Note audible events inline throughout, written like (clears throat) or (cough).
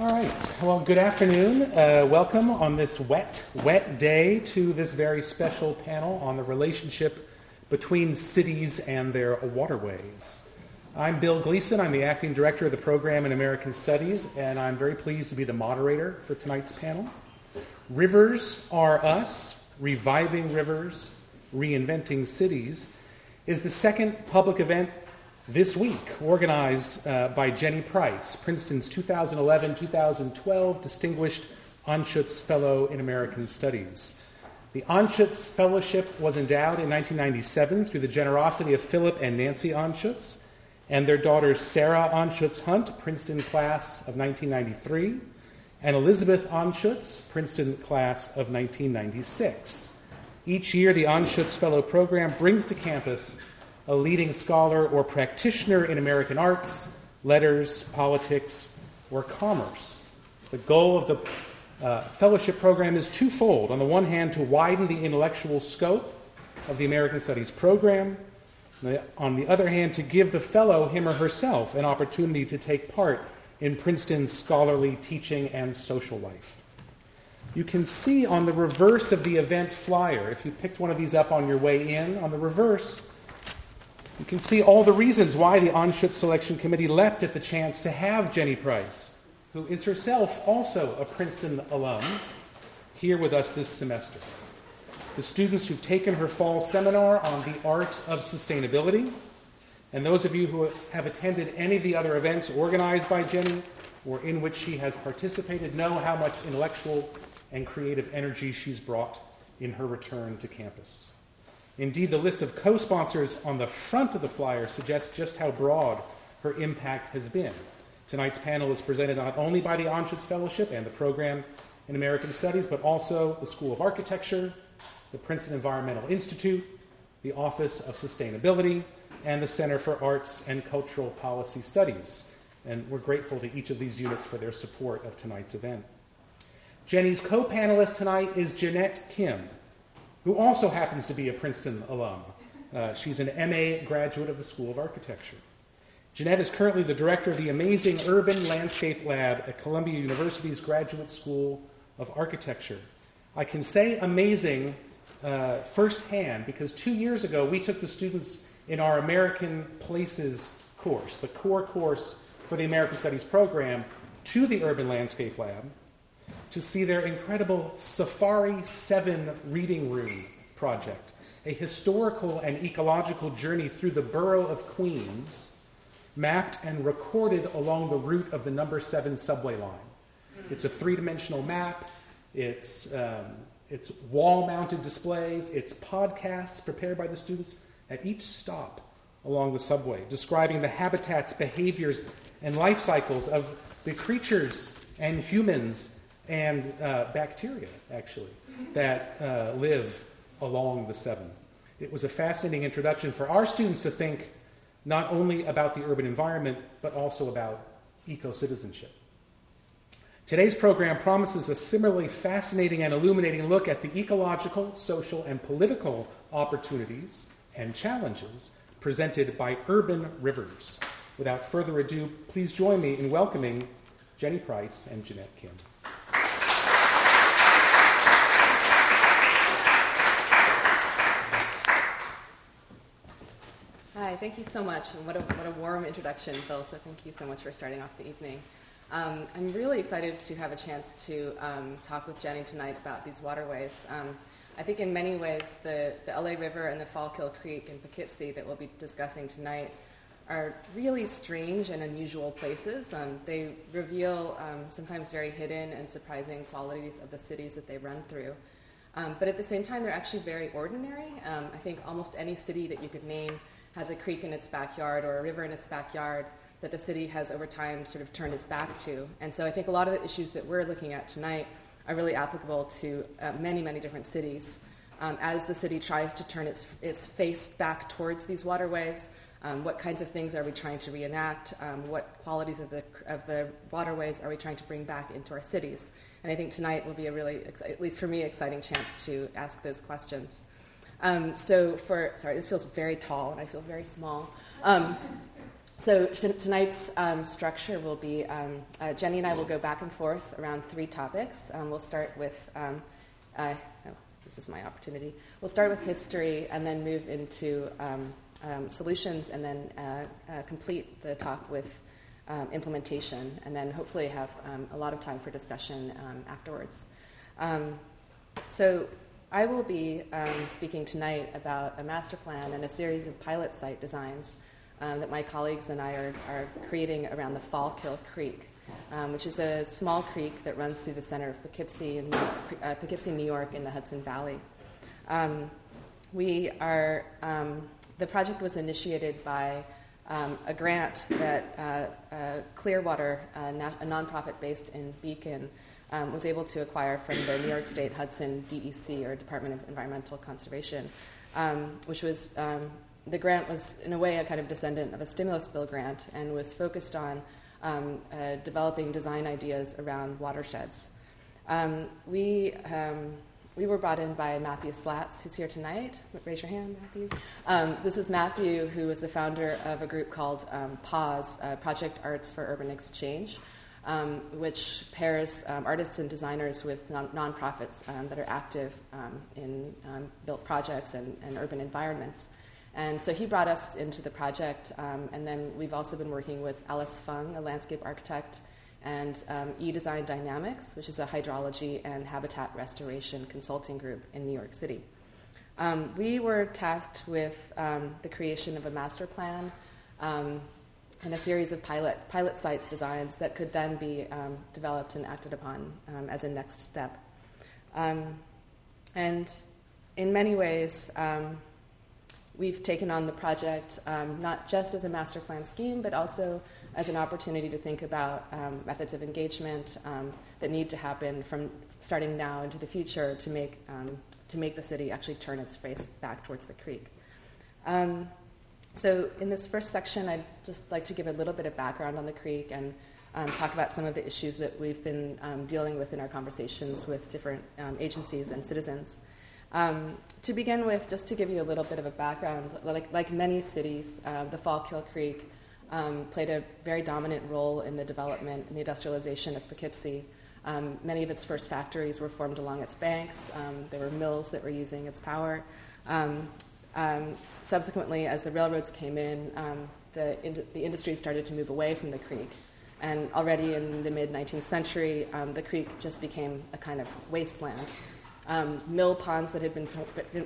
All right. Well, good afternoon. Uh, welcome on this wet, wet day to this very special panel on the relationship between cities and their waterways. I'm Bill Gleason. I'm the acting director of the program in American Studies, and I'm very pleased to be the moderator for tonight's panel. Rivers Are Us Reviving Rivers, Reinventing Cities is the second public event this week, organized uh, by Jenny Price, Princeton's 2011 2012 Distinguished Anschutz Fellow in American Studies. The Anschutz Fellowship was endowed in 1997 through the generosity of Philip and Nancy Anschutz and their daughters Sarah Anschutz Hunt, Princeton class of 1993, and Elizabeth Anschutz, Princeton class of 1996. Each year, the Anschutz Fellow Program brings to campus a leading scholar or practitioner in American arts, letters, politics, or commerce. The goal of the uh, fellowship program is twofold. On the one hand, to widen the intellectual scope of the American Studies program. On the other hand, to give the fellow, him or herself, an opportunity to take part in Princeton's scholarly teaching and social life. You can see on the reverse of the event flyer, if you picked one of these up on your way in, on the reverse, you can see all the reasons why the Anschutz Selection Committee leapt at the chance to have Jenny Price, who is herself also a Princeton alum, here with us this semester. The students who've taken her fall seminar on the art of sustainability, and those of you who have attended any of the other events organized by Jenny or in which she has participated know how much intellectual and creative energy she's brought in her return to campus. Indeed, the list of co sponsors on the front of the flyer suggests just how broad her impact has been. Tonight's panel is presented not only by the Anschutz Fellowship and the program in American Studies, but also the School of Architecture, the Princeton Environmental Institute, the Office of Sustainability, and the Center for Arts and Cultural Policy Studies. And we're grateful to each of these units for their support of tonight's event. Jenny's co panelist tonight is Jeanette Kim who also happens to be a Princeton alum. Uh, she's an MA graduate of the School of Architecture. Jeanette is currently the director of the amazing Urban Landscape Lab at Columbia University's Graduate School of Architecture. I can say amazing uh, firsthand because two years ago we took the students in our American Places course, the core course for the American Studies program, to the Urban Landscape Lab to see their incredible Safari 7 reading room project, a historical and ecological journey through the borough of Queens, mapped and recorded along the route of the number 7 subway line. It's a three dimensional map, it's, um, it's wall mounted displays, it's podcasts prepared by the students at each stop along the subway, describing the habitats, behaviors, and life cycles of the creatures and humans and uh, bacteria, actually, that uh, live along the seven. It was a fascinating introduction for our students to think not only about the urban environment, but also about eco citizenship. Today's program promises a similarly fascinating and illuminating look at the ecological, social, and political opportunities and challenges presented by urban rivers. Without further ado, please join me in welcoming Jenny Price and Jeanette Kim. Thank you so much. And what a, what a warm introduction, Phil. So thank you so much for starting off the evening. Um, I'm really excited to have a chance to um, talk with Jenny tonight about these waterways. Um, I think in many ways, the, the LA River and the Fallkill Creek in Poughkeepsie that we'll be discussing tonight are really strange and unusual places. Um, they reveal um, sometimes very hidden and surprising qualities of the cities that they run through. Um, but at the same time, they're actually very ordinary. I think almost any city that you could name has a creek in its backyard or a river in its backyard that the city has over time sort of turned its back to. And so I think a lot of the issues that we're looking at tonight are really applicable to uh, many, many different cities. Um, as the city tries to turn its, its face back towards these waterways, um, what kinds of things are we trying to reenact? Um, what qualities of the, of the waterways are we trying to bring back into our cities? And I think tonight will be a really, at least for me, exciting chance to ask those questions. Um, so for sorry, this feels very tall and I feel very small. Um, so t- tonight's um, structure will be um, uh, Jenny and I will go back and forth around three topics. Um, we'll start with um, uh, oh, this is my opportunity. We'll start with history and then move into solutions and then uh, uh, complete the talk with implementation and then hopefully have a lot of time for discussion afterwards. so I will be speaking tonight about a master plan and a series of pilot site designs um, that my colleagues and I are, are creating around the Fallkill Creek, um, which is a small creek that runs through the center of Poughkeepsie, in, uh, Poughkeepsie, New York, in the Hudson Valley. Um, we are, um, the project was initiated by um, a grant that uh, uh, Clearwater, uh, a nonprofit based in Beacon, um, was able to acquire from the New York State Hudson DEC, or Department of Environmental Conservation, um, which was um, the grant was, in a way, a kind of descendant of a stimulus bill grant and was focused on um, uh, developing design ideas around watersheds. Um, we, we were brought in by Matthew Slatz, who's here tonight. Raise your hand, Matthew. Um, this is Matthew, who is the founder of a group called um, PAUSE, uh, Project Arts for Urban Exchange. Um, which pairs um, artists and designers with non- nonprofits um, that are active um, in built projects and, and, urban environments. And so he brought us into the project, um, and then we've also been working with Alice Fung, a landscape architect, and um, eDesign Dynamics, which is a hydrology and habitat restoration consulting group in New York City. Um, we were tasked with um, the creation of a master plan um, and a series of pilot, pilot site designs that could then be um, developed and acted upon as a next step. and in many ways, we've taken on the project um, not just as a master plan scheme, but also as an opportunity to think about um, methods of engagement um, that need to happen from starting now into the future to make, um, to make the city actually turn its face back towards the creek. Um, so, in this first section, I'd just like to give a little bit of background on the creek and um, talk about some of the issues that we've been dealing with in our conversations with different agencies and citizens. Um, to begin with, just to give you a little bit of a background, like, like many cities, uh, the Fallkill Creek um, played a very dominant role in the development and the industrialization of Poughkeepsie. Um, many of its first factories were formed along its banks. Um, there were mills that were using its power. Um, um, subsequently, as the railroads came in, the, in- the industry started to move away from the creek. And already in the mid 19th century, the creek just became a kind of wasteland. Um, mill ponds that had been,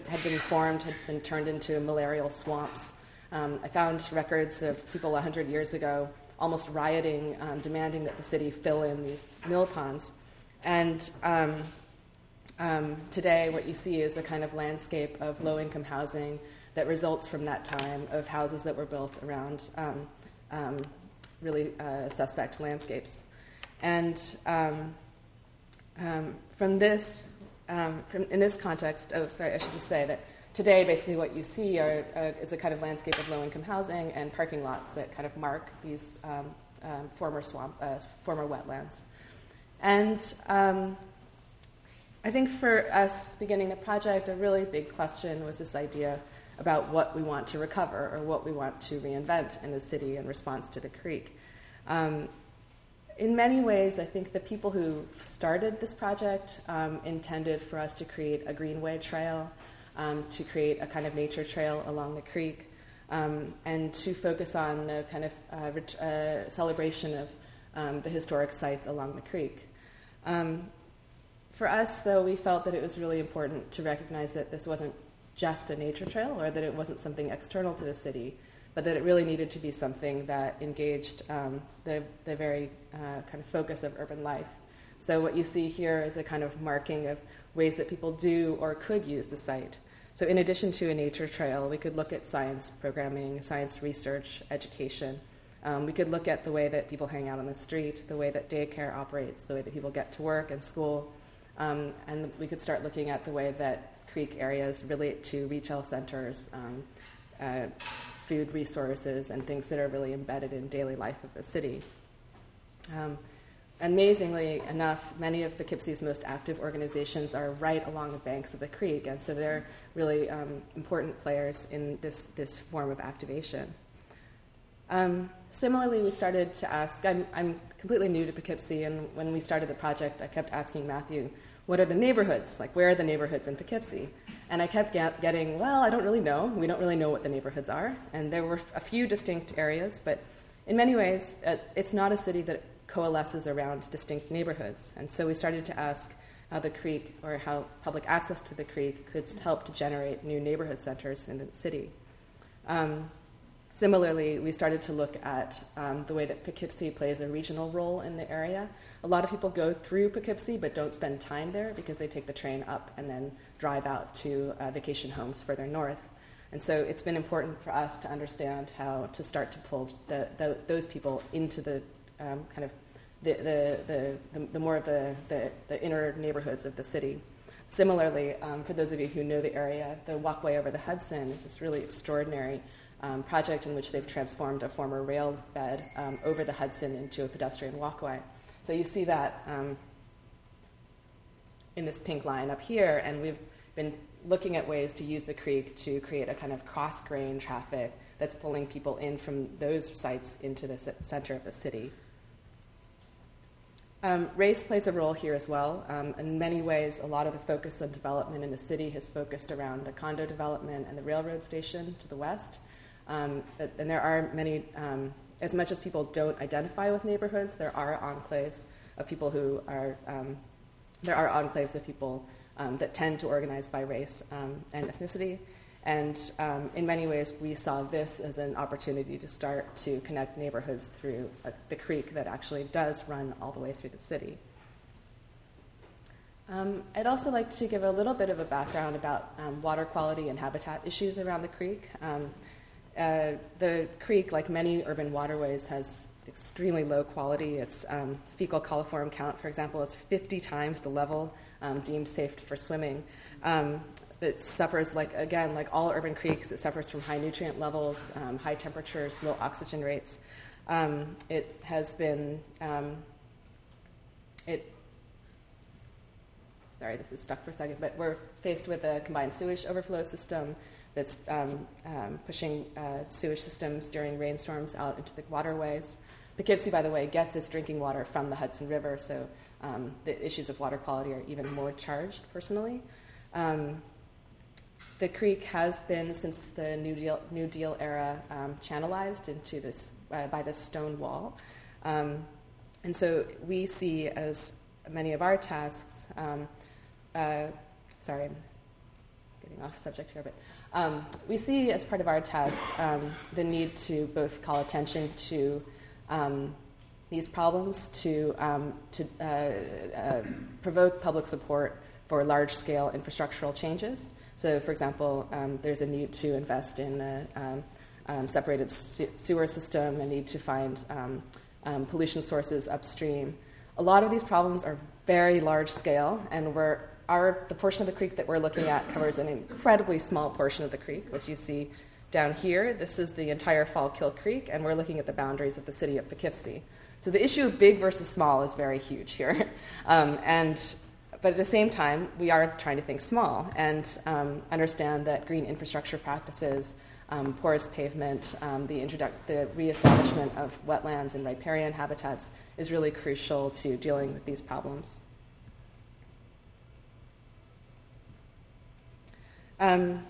had been formed had been turned into malarial swamps. Um, I found records of people 100 years ago almost rioting, um, demanding that the city fill in these mill ponds. And um, um, today, what you see is a kind of landscape of low income housing that results from that time of houses that were built around um, really uh, suspect landscapes. And from this, um, from, in this context, oh, sorry, I should just say that today, basically, what you see are, uh, is a kind of landscape of low-income housing and parking lots that kind of mark these um, um, former swamp, uh, former wetlands. And um, I think for us beginning the project, a really big question was this idea about what we want to recover or what we want to reinvent in the city in response to the creek. Um, in many ways, I think the people who started this project um, intended for us to create a greenway trail, um, to create a kind of nature trail along the creek, um, and to focus on a kind of uh, ret- uh, celebration of um, the historic sites along the creek. Um, for us, though, we felt that it was really important to recognize that this wasn't just a nature trail or that it wasn't something external to the city, but that it really needed to be something that engaged um, the, the very uh, kind of focus of urban life. So, what you see here is a kind of marking of ways that people do or could use the site. So, in addition to a nature trail, we could look at science programming, science research, education. Um, we could look at the way that people hang out on the street, the way that daycare operates, the way that people get to work and school. Um, and we could start looking at the way that creek areas relate to retail centers, um, uh, food resources and things that are really embedded in daily life of the city. Um, amazingly enough, many of Poughkeepsie's most active organizations are right along the banks of the creek, and so they're really um, important players in this, this form of activation. Um, similarly, we started to ask. I'm, I'm completely new to Poughkeepsie, and when we started the project, I kept asking Matthew, "What are the neighborhoods? Like, where are the neighborhoods in Poughkeepsie?" And I kept get, getting, "Well, I don't really know. We don't really know what the neighborhoods are." And there were a few distinct areas, but in many ways, it's not a city that coalesces around distinct neighborhoods. And so we started to ask how the creek or how public access to the creek could help to generate new neighborhood centers in the city. Um, similarly, we started to look at um, the way that Poughkeepsie plays a regional role in the area. A lot of people go through Poughkeepsie but don't spend time there because they take the train up and then drive out to uh, vacation homes further north. And so it's been important for us to understand how to start to pull the, the, those people into the um, kind of the, the, the, the, more of the, the, the inner neighborhoods of the city. Similarly, um, for those of you who know the area, the walkway over the Hudson is this really extraordinary um, project in which they've transformed a former rail bed um, over the Hudson into a pedestrian walkway. So you see that um, in this pink line up here, and we've been looking at ways to use the creek to create a kind of cross grain traffic that's pulling people in from those sites into the center of the city. Um, race plays a role here as well. Um, in many ways, a lot of the focus of development in the city has focused around the condo development and the railroad station to the west. Um, and there are many, um, as much as people don't identify with neighborhoods, there are enclaves of people who are, um, there are enclaves of people um, that tend to organize by race and ethnicity. And um, in many ways, we saw this as an opportunity to start to connect neighborhoods through a, the creek that actually does run all the way through the city. Um, I'd also like to give a little bit of a background about um, water quality and habitat issues around the creek. Um, uh, the creek, like many urban waterways, has extremely low quality. Its um, fecal coliform count, for example, is 50 times the level um, deemed safe for swimming. Um, it suffers, like again, like all urban creeks, it suffers from high nutrient levels, um, high temperatures, low oxygen rates. Um, it has been, um, it, sorry, this is stuck for a second, but we're faced with a combined sewage overflow system that's um, um, pushing uh, sewage systems during rainstorms out into the waterways. Poughkeepsie, by the way, gets its drinking water from the Hudson River, so um, the issues of water quality are even more charged personally. Um, the creek has been, since the New Deal, New Deal era, um, channelized into this uh, by this stone wall. Um, and so we see as many of our tasks, uh, sorry, I'm getting off subject here, but um, we see as part of our task um, the need to both call attention to um, these problems, to, to uh, uh, provoke public support for large scale infrastructural changes. So, for example, um, there's a need to invest in a um, um, separated sewer system, a need to find um, um, pollution sources upstream. A lot of these problems are very large scale, and we're, our, the portion of the creek that we're looking at covers an incredibly small portion of the creek, which you see down here. This is the entire Fallkill Creek, and we're looking at the boundaries of the city of Poughkeepsie. So the issue of big versus small is very huge here. (laughs) Um, and but at the same time, we are trying to think small and um, understand that green infrastructure practices, um, porous pavement, um, the, introdu- the reestablishment of wetlands and riparian habitats is really crucial to dealing with these problems. Um,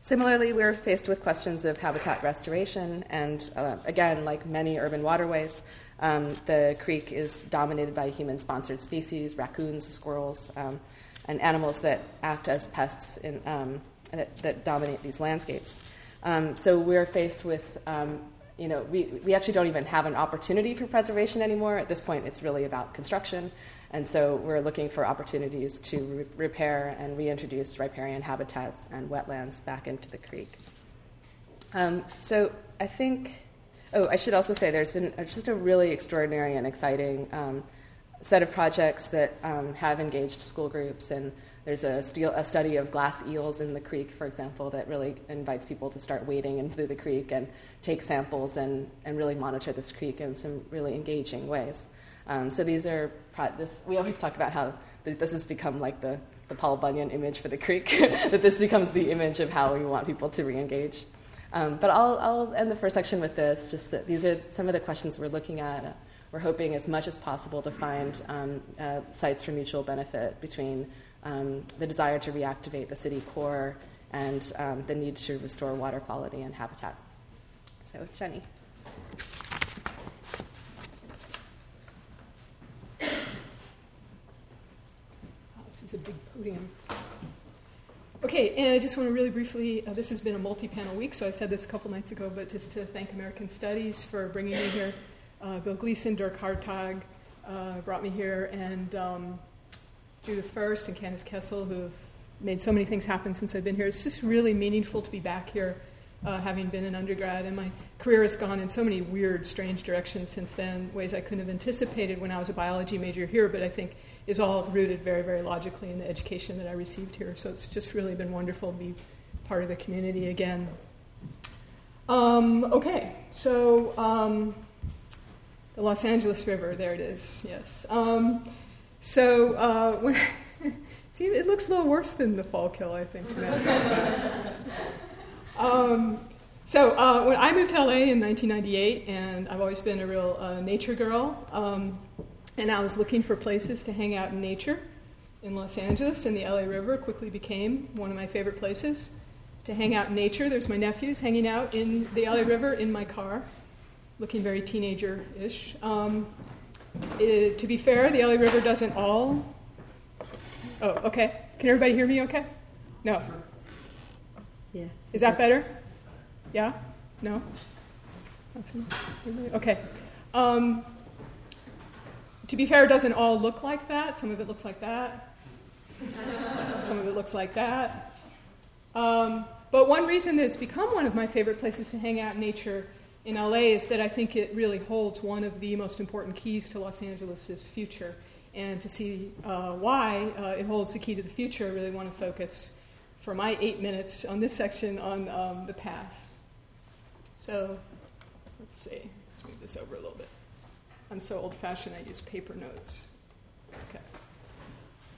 similarly, we're faced with questions of habitat restoration, and uh, again, like many urban waterways, um, the creek is dominated by human sponsored species, raccoons, squirrels, um, and animals that act as pests in, um, that, that, dominate these landscapes. Um, so we're faced with, um, you know, we, we actually don't even have an opportunity for preservation anymore. At this point, it's really about construction. And so we're looking for opportunities to re- repair and reintroduce riparian habitats and wetlands back into the creek. Um, so I think Oh, I should also say there's been just a really extraordinary and exciting um, set of projects that um, have engaged school groups. And there's a, steel, a, study of glass eels in the creek, for example, that really invites people to start wading into the creek and take samples and, and really monitor this creek in some really engaging ways. Um, so these are, this, we always talk about how this has become like the, the Paul Bunyan image for the creek, (laughs) that this becomes the image of how we want people to re engage. Um, but I'll, I'll end the first section with this. Just that these are some of the questions we're looking at. We're hoping as much as possible to find um, uh, sites for mutual benefit between um, the desire to reactivate the city core and um, the need to restore water quality and habitat. So, Jenny. this is a big podium. Okay, and I just want to really briefly, uh, this has been a multi panel week, so I said this a couple nights ago, but just to thank American Studies for bringing me here. Uh, Bill Gleason, Dirk Hartog uh, brought me here, and um, Judith Ferszt and Candice Kessel, who have made so many things happen since I've been here. It's just really meaningful to be back here, uh, having been an undergrad, and my career has gone in so many weird, strange directions since then, ways I couldn't have anticipated when I was a biology major here, but I think is all rooted very, very logically in the education that I received here. So it's just really been wonderful to be part of the community again. Um, okay, so um, the Los Angeles River, there it is, yes. Um, so uh, (laughs) when, (laughs) see, it looks a little worse than the Fallkill, I think. (laughs) um, so uh, when I moved to LA in 1998, and I've always been a real uh, nature girl, um, and I was looking for places to hang out in nature in Los Angeles, and the LA River quickly became one of my favorite places to hang out in nature. There's my nephews hanging out in the LA River in my car looking very teenager ish. Um, to be fair, the LA River doesn't all. Oh, okay. Can everybody hear me okay? No. Yes. Is that better? Yeah? No? Okay. Um, to be fair, it doesn't all look like that. Some of it looks like that. Some of it looks like that. Um, but one reason that it's become one of my favorite places to hang out in nature in LA is that I think it really holds one of the most important keys to Los Angeles' future. And to see uh, why uh, it holds the key to the future, I really want to focus for my eight minutes on this section on um, the past. So let's see, let's move this over a little bit. I'm so old fashioned, I use paper notes. Okay.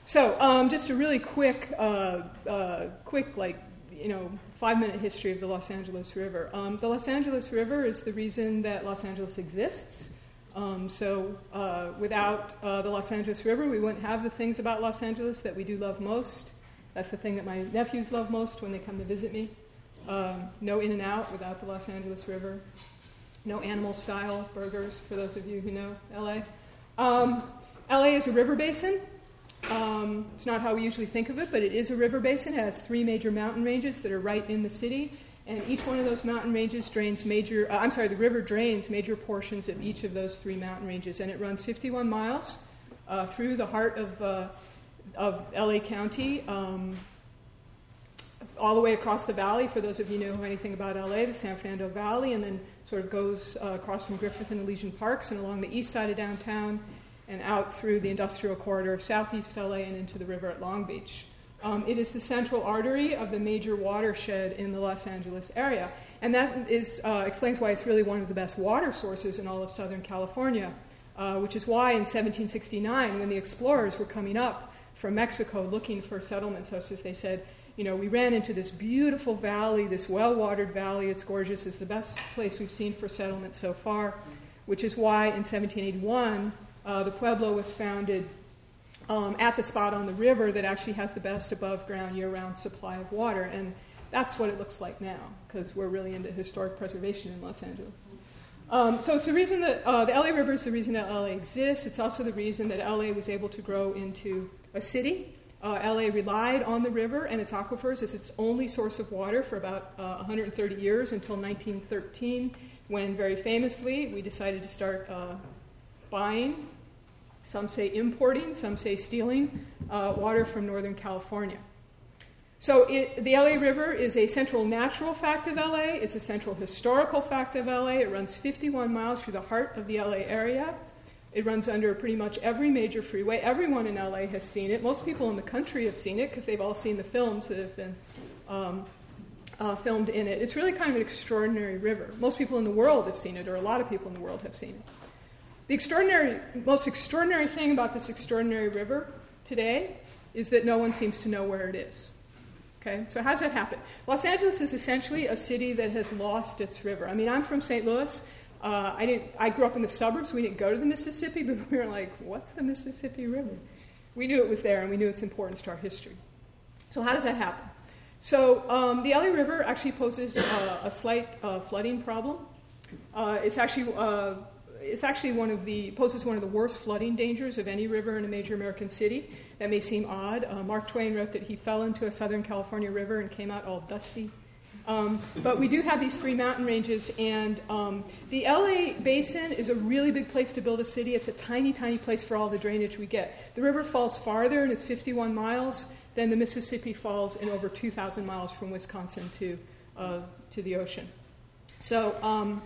So, um, just a really quick, uh, uh quick, like, you know, five minute history of the Los Angeles River. Um, the Los Angeles River is the reason that Los Angeles exists. Um, so, uh, without uh, the Los Angeles River, we wouldn't have the things about Los Angeles that we do love most. That's the thing that my nephews love most when they come to visit me. Um, no In-N-Out without the Los Angeles River. No animal style burgers, for those of you who know LA. Um, LA is a river basin. Um, it's not how we usually think of it, but it is a river basin. It has three major mountain ranges that are right in the city, and each one of those mountain ranges drains major. Uh, I'm sorry, the river drains major portions of each of those three mountain ranges, and it runs 51 miles uh, through the heart of uh, of LA County. Um, all the way across the valley, for those of you who know anything about LA, the San Fernando Valley, and then sort of goes uh, across from Griffith and Elysian Parks and along the east side of downtown and out through the industrial corridor of southeast LA and into the river at Long Beach. Um, it is the central artery of the major watershed in the Los Angeles area. And that is, uh, explains why it's really one of the best water sources in all of Southern California, uh, which is why in 1769, when the explorers were coming up from Mexico looking for settlements, such they said, you know, we ran into this beautiful valley, this well watered valley. It's gorgeous. It's the best place we've seen for settlement so far, which is why in 1781 uh, the Pueblo was founded um, at the spot on the river that actually has the best above ground year round supply of water. And that's what it looks like now, because we're really into historic preservation in Los Angeles. Um, so it's the reason that uh, the LA River is the reason that LA exists. It's also the reason that LA was able to grow into a city. Uh, LA relied on the river and its aquifers as its only source of water for about uh, 130 years until 1913, when very famously we decided to start uh, buying some say importing, some say stealing uh, water from Northern California. So it, the LA River is a central natural fact of LA. It's a central historical fact of LA. It runs 51 miles through the heart of the LA area. It runs under pretty much every major freeway. Everyone in LA has seen it. Most people in the country have seen it because they've all seen the films that have been um, uh, filmed in it. It's really kind of an extraordinary river. Most people in the world have seen it, or a lot of people in the world have seen it. The extraordinary, most extraordinary thing about this extraordinary river today is that no one seems to know where it is. Okay, so how does that happen? Los Angeles is essentially a city that has lost its river. I mean, I'm from St. Louis. Uh, I didn't. I grew up in the suburbs. We didn't go to the Mississippi, (laughs) but we were like, "What's the Mississippi River?" We knew it was there, and we knew its importance to our history. So how does that happen? So um, the LA River actually poses uh, a slight uh, flooding problem. Uh, it's actually uh, it's actually one of the poses one of the worst flooding dangers of any river in a major American city. That may seem odd. Uh, Mark Twain wrote that he fell into a Southern California river and came out all dusty. Um, but we do have these three mountain ranges, and um, the LA basin is a really big place to build a city. It's a tiny, tiny place for all the drainage we get. The river falls farther, and it's 51 miles. than the Mississippi falls in over 2,000 miles from Wisconsin to, uh, to the ocean. So, um,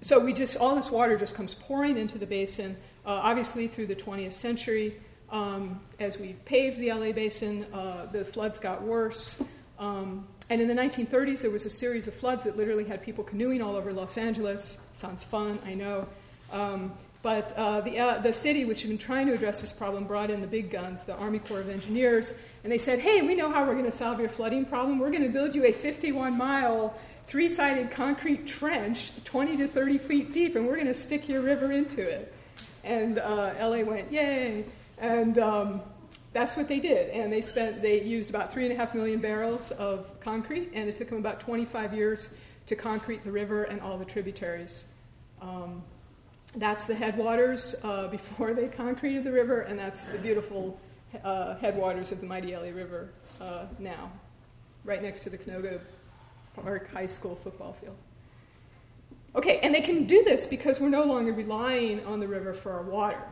so we just all this water just comes pouring into the basin. Uh, obviously, through the 20th century, um, as we paved the LA basin, uh, the floods got worse. Um, and in the 1930s, there was a series of floods that literally had people canoeing all over Los Angeles. Sounds fun, I know. Um, but uh, the, uh, the city, which had been trying to address this problem, brought in the big guns, the Army Corps of Engineers, and they said, hey, we know how we're going to solve your flooding problem. We're going to build you a 51 mile, three sided concrete trench, 20 to 30 feet deep, and we're going to stick your river into it. And uh, LA went, yay. And um, that's what they did. And they spent, they used about three and a half million barrels of concrete, and it took them about 25 years to concrete the river and all the tributaries. Um, that's the headwaters uh, (laughs) before they concreted the river, and that's the beautiful uh, headwaters of the mighty River uh, now, right next to the Canoga Park High School football field. Okay, and they can do this because we're no longer relying on the river for our water.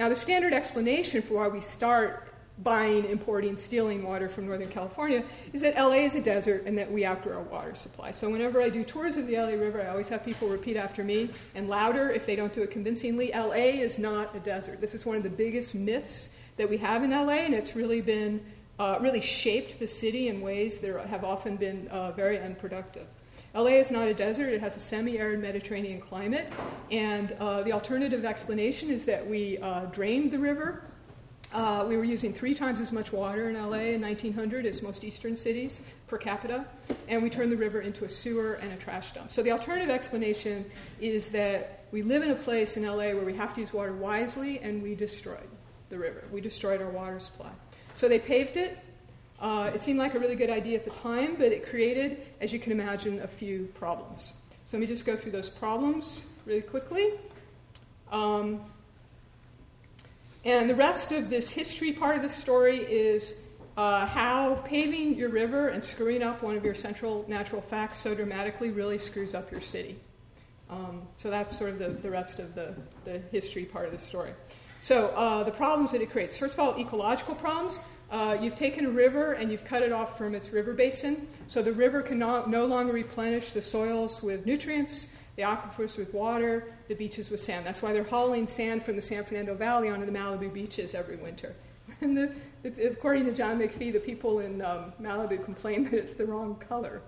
Now, the standard explanation for why we start buying, importing, stealing water from Northern California is that LA is a desert and that we outgrow our water supply. So, whenever I do tours of the LA River, I always have people repeat after me and louder if they don't do it convincingly LA is not a desert. This is one of the biggest myths that we have in LA, and it's really been uh, really shaped the city in ways that have often been uh, very unproductive. LA is not a desert, it has a semi arid Mediterranean climate, and uh, the alternative explanation is that we uh, drained the river. Uh, we were using three times as much water in LA in 1900 as most eastern cities per capita, and we turned the river into a sewer and a trash dump. So the alternative explanation is that we live in a place in LA where we have to use water wisely and we destroyed the river. We destroyed our water supply. So they paved it, uh, it seemed like a really good idea at the time, but it created, as you can imagine, a few problems. So let me just go through those problems really quickly. Um, and the rest of this history part of the story is uh, how paving your river and screwing up one of your central natural facts so dramatically really screws up your city. Um, so that's sort of the, the rest of the, the history part of the story. So uh, the problems that it creates. First of all, ecological problems. Uh, you've taken a river and you've cut it off from its river basin, so the river can no, longer replenish the soils with nutrients, the aquifers with water, the beaches with sand. That's why they're hauling sand from the San Fernando Valley onto the Malibu beaches every winter. (laughs) And the, the, according to John McPhee, the people in um, Malibu complain that it's the wrong color,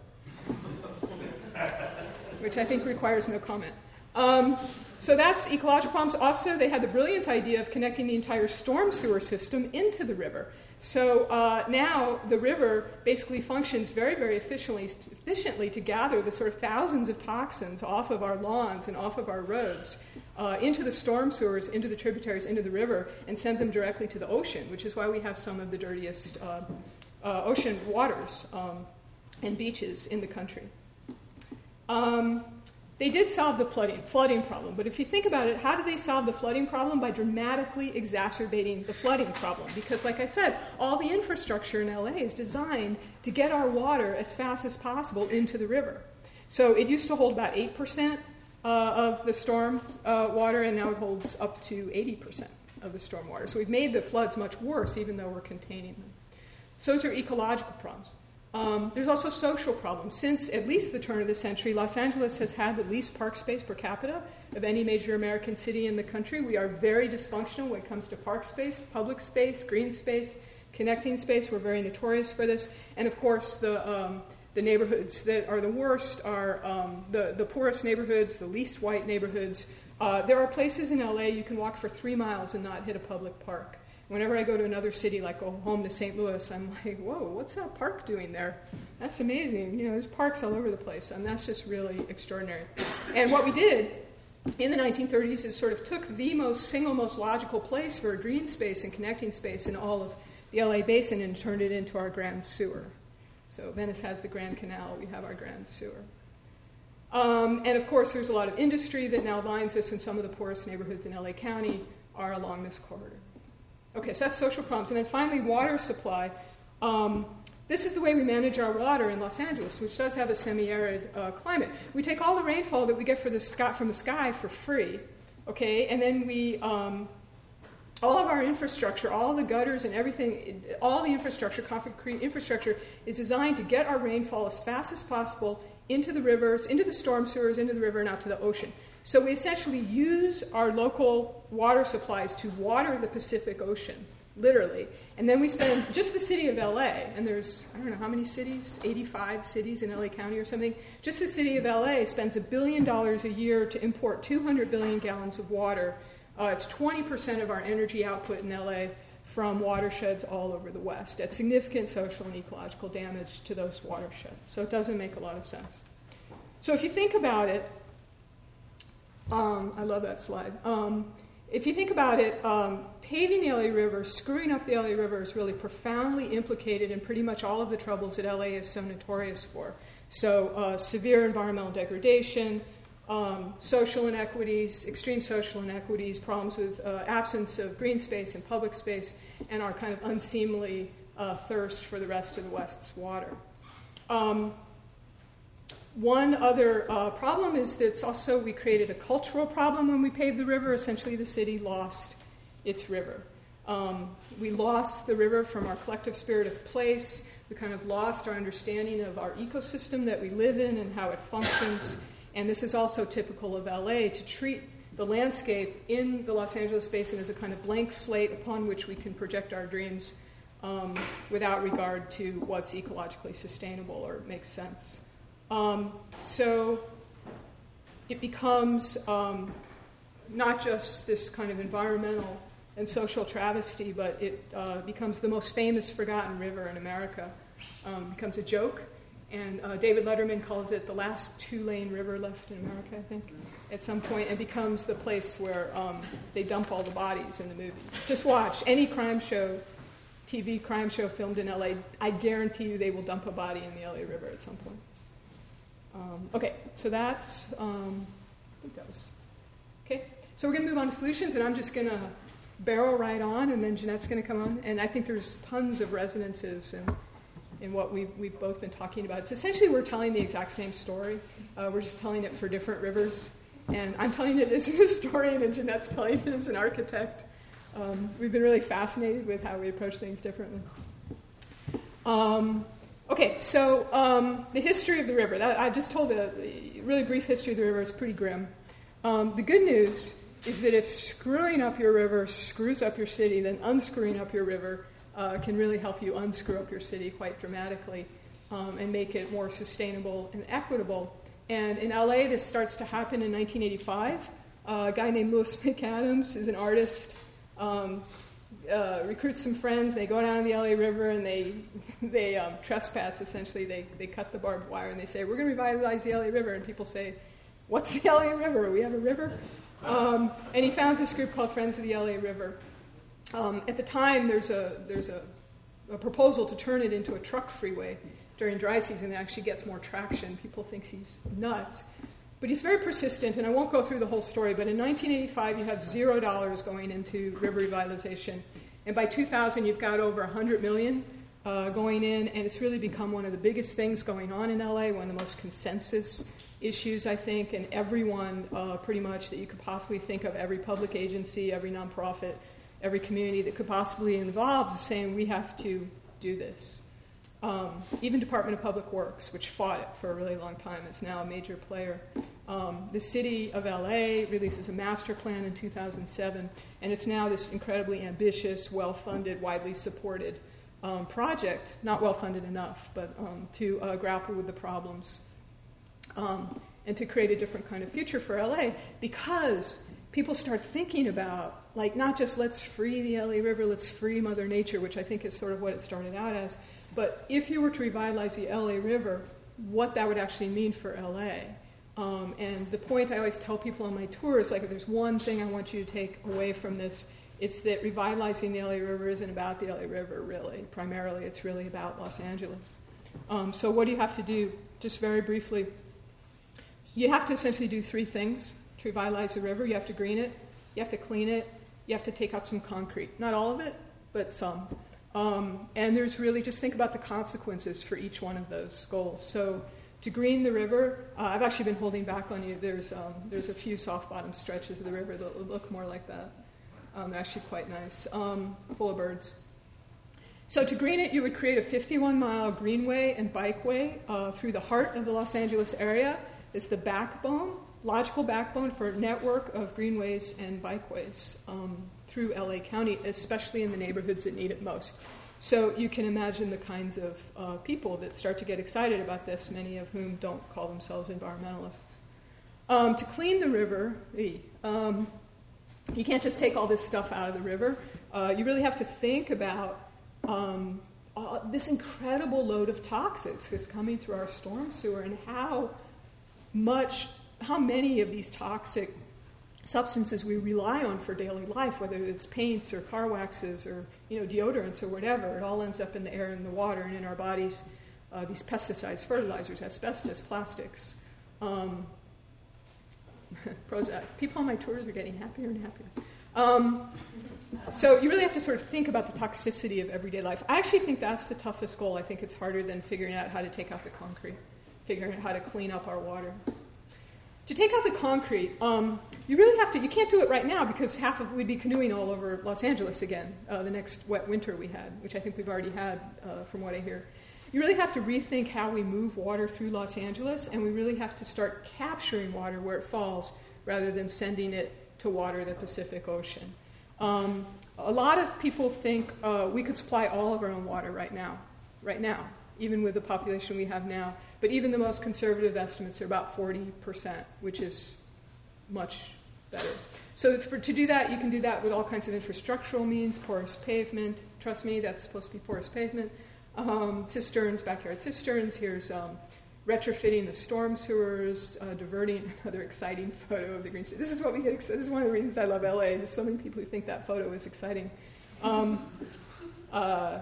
which I think requires no comment. Um, so that's ecological problems. Also, they had the brilliant idea of connecting the entire storm sewer system into the river. So uh, now the river basically functions very, very efficiently, efficiently to gather the sort of thousands of toxins off of our lawns and off of our roads uh, into the storm sewers, into the tributaries, into the river, and sends them directly to the ocean, which is why we have some of the dirtiest uh, uh ocean waters um, and beaches in the country. Um, they did solve the flooding, flooding problem, but if you think about it, how do they solve the flooding problem? By dramatically exacerbating the flooding problem. Because, like I said, all the infrastructure in LA is designed to get our water as fast as possible into the river. So it used to hold about 8% uh, of the storm uh, water, and now it holds up to 80% of the storm water. So we've made the floods much worse, even though we're containing them. So those are ecological problems. Um, there's also social problems. Since at least the turn of the century, Los Angeles has had the least park space per capita of any major American city in the country. We are very dysfunctional when it comes to park space, public space, green space, connecting space. We're very notorious for this. And of course, the, um, the neighborhoods that are the worst are um, the, the poorest neighborhoods, the least white neighborhoods. Uh, there are places in LA you can walk for three miles and not hit a public park whenever I go to another city, like go home to St. Louis, I'm like, whoa, what's that park doing there? That's amazing. You know, there's parks all over the place, and that's just really extraordinary. And what we did in the 1930s is sort of took the most single most logical place for a green space and connecting space in all of the LA basin and turned it into our grand sewer. So Venice has the Grand Canal, we have our grand sewer. Um, and of course, there's a lot of industry that now lines us, and some of the poorest neighborhoods in LA County are along this corridor. Okay, so that's social problems. And then finally, water supply. Um, this is the way we manage our water in Los Angeles, which does have a semi arid uh, climate. We take all the rainfall that we get the sky, from the sky for free, okay, and then we, um, all of our infrastructure, all the gutters and everything, all the infrastructure, concrete infrastructure, is designed to get our rainfall as fast as possible into the rivers, into the storm sewers, into the river, and out to the ocean. So we essentially use our local water supplies to water the Pacific Ocean, literally. And then we spend (laughs) just the city of LA, and there's, I don't know how many cities, 85 cities in LA County or something. Just the city of LA spends a billion dollars a year to import 200 billion gallons of water. Uh, it's 20% of our energy output in LA from watersheds all over the West at significant social and ecological damage to those watersheds. So it doesn't make a lot of sense. So if you think about it, um, I love that slide. Um, if you think about it, um, paving the LA River, screwing up the LA River is really profoundly implicated in pretty much all of the troubles that LA is so notorious for. So, uh, severe environmental degradation, um, social inequities, extreme social inequities, problems with uh, absence of green space and public space, and our kind of unseemly uh, thirst for the rest of the West's water. Um, one other uh, problem is that also we created a cultural problem when we paved the river. Essentially, the city lost its river. Um, we lost the river from our collective spirit of place. We kind of lost our understanding of our ecosystem that we live in and how it functions. And this is also typical of LA to treat the landscape in the Los Angeles basin as a kind of blank slate upon which we can project our dreams um, without regard to what's ecologically sustainable or makes sense. Um, so it becomes um, not just this kind of environmental and social travesty, but it uh, becomes the most famous forgotten river in America. Um, becomes a joke, and uh, David Letterman calls it the last two-lane river left in America, I think, at some point, and becomes the place where um, they dump all the bodies in the movies. Just watch any crime show, TV crime show filmed in LA. I guarantee you they will dump a body in the LA River at some point. Um, okay, so that's, um, I think that was, okay. So we're going to move on to solutions, and I'm just going to barrel right on, and then Jeanette's going to come on. And I think there's tons of resonances in, in what we've, we've both been talking about. It's essentially we're telling the exact same story. Uh, we're just telling it for different rivers. And I'm telling it as (laughs) an historian, and Jeanette's telling it as an architect. Um, we've been really fascinated with how we approach things differently. Um, Okay, so um, the history of the river. That, I just told a really brief history of the river. It's pretty grim. Um, the good news is that if screwing up your river screws up your city, then unscrewing up your river uh, can really help you unscrew up your city quite dramatically um, and make it more sustainable and equitable. And in LA, this starts to happen in 1985. Uh, a guy named Lewis MacAdams is an artist. Um, uh, recruit some friends. They go down to the LA River and they (laughs) they um, trespass. Essentially, they they cut the barbed wire and they say, "We're going to revitalize the LA River." And people say, "What's the (laughs) LA River? We have a river." Um, and he founds this group called Friends of the LA River. Um, at the time, there's a there's a, a, proposal to turn it into a truck freeway during dry season. It actually gets more traction. People think he's nuts. But he's very persistent, and I won't go through the whole story, but in 1985, you have zero dollars going into river revitalization. And by 2000, you've got over 100 million uh, going in, and it's really become one of the biggest things going on in LA, one of the most consensus issues, I think, and everyone uh, pretty much that you could possibly think of, every public agency, every nonprofit, every community that could possibly involve is saying we have to do this. Um, even Department of Public Works, which fought it for a really long time, is now a major player. Um, the city of LA releases a master plan in 2007, and it's now this incredibly ambitious, well funded, widely supported um, project, not well funded enough, but um, to uh, grapple with the problems um, and to create a different kind of future for LA because people start thinking about, like, not just let's free the LA River, let's free Mother Nature, which I think is sort of what it started out as, but if you were to revitalize the LA River, what that would actually mean for LA. Um, and the point I always tell people on my tours, like, if there's one thing I want you to take away from this, it's that revitalizing the LA River isn't about the LA River, really. Primarily, it's really about Los Angeles. Um, so, what do you have to do? Just very briefly, you have to essentially do three things to revitalize the river. You have to green it, you have to clean it, you have to take out some concrete. Not all of it, but some. Um, and there's really just think about the consequences for each one of those goals. So, to green the river, uh, I've actually been holding back on you. There's, um, there's a few soft bottom stretches of the river that look more like that. Um, they're actually quite nice, um, full of birds. So, to green it, you would create a 51 mile greenway and bikeway uh, through the heart of the Los Angeles area. It's the backbone, logical backbone for a network of greenways and bikeways um, through LA County, especially in the neighborhoods that need it most. So you can imagine the kinds of uh, people that start to get excited about this, many of whom don't call themselves environmentalists. Um, to clean the river, um, you can't just take all this stuff out of the river. Uh, you really have to think about um, this incredible load of toxics that's coming through our storm sewer and how much, how many of these toxic substances we rely on for daily life, whether it's paints or car waxes or you know deodorants or whatever. It all ends up in the air and the water and in our bodies. Uh, these pesticides, fertilizers, asbestos, plastics. Um, (laughs) Prozac. People on my tours are getting happier and happier. Um, so you really have to sort of think about the toxicity of everyday life. I actually think that's the toughest goal. I think it's harder than figuring out how to take out the concrete, figuring out how to clean up our water. To take out the concrete, um, you really have to, you can't do it right now because half of, we'd be canoeing all over Los Angeles again uh, the next wet winter we had, which I think we've already had uh, from what I hear. You really have to rethink how we move water through Los Angeles, and we really have to start capturing water where it falls rather than sending it to water the Pacific Ocean. Um, a lot of people think uh, we could supply all of our own water right now, right now, even with the population we have now. But even the most conservative estimates are about 40%, which is much better. So for, to do that, you can do that with all kinds of infrastructural means, porous pavement. Trust me, that's supposed to be porous pavement. Um, cisterns, backyard cisterns. Here's um, retrofitting the storm sewers, uh, diverting (laughs) another exciting photo of the green city. This is what we get. This is one of the reasons I love LA. There's so many people who think that photo is exciting. Um, uh,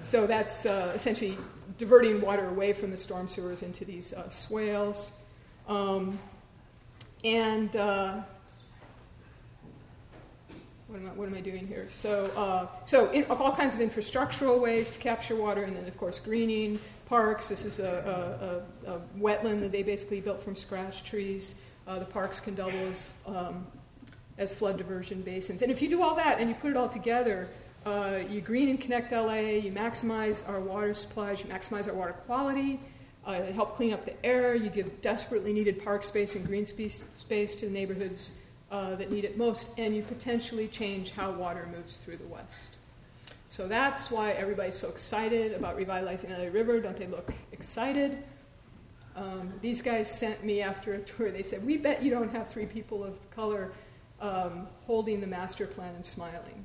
so that's uh, essentially diverting water away from the storm sewers into these uh, swales. Um, and uh, what am, I, what am I doing here? So, uh, so in, all kinds of infrastructural ways to capture water, and then of course greening parks. This is a, a, a, a wetland that they basically built from scratch trees. Uh, the parks can double as um, as flood diversion basins. And if you do all that and you put it all together, uh, you green and connect LA, you maximize our water supplies, you maximize our water quality, uh, help clean up the air, you give desperately needed park space and green space, space to the neighborhoods uh, that need it most, and you potentially change how water moves through the West. So that's why everybody's so excited about revitalizing LA River. Don't they look excited? Um, these guys sent me after a tour, they said, We bet you don't have three people of color um, holding the master plan and smiling.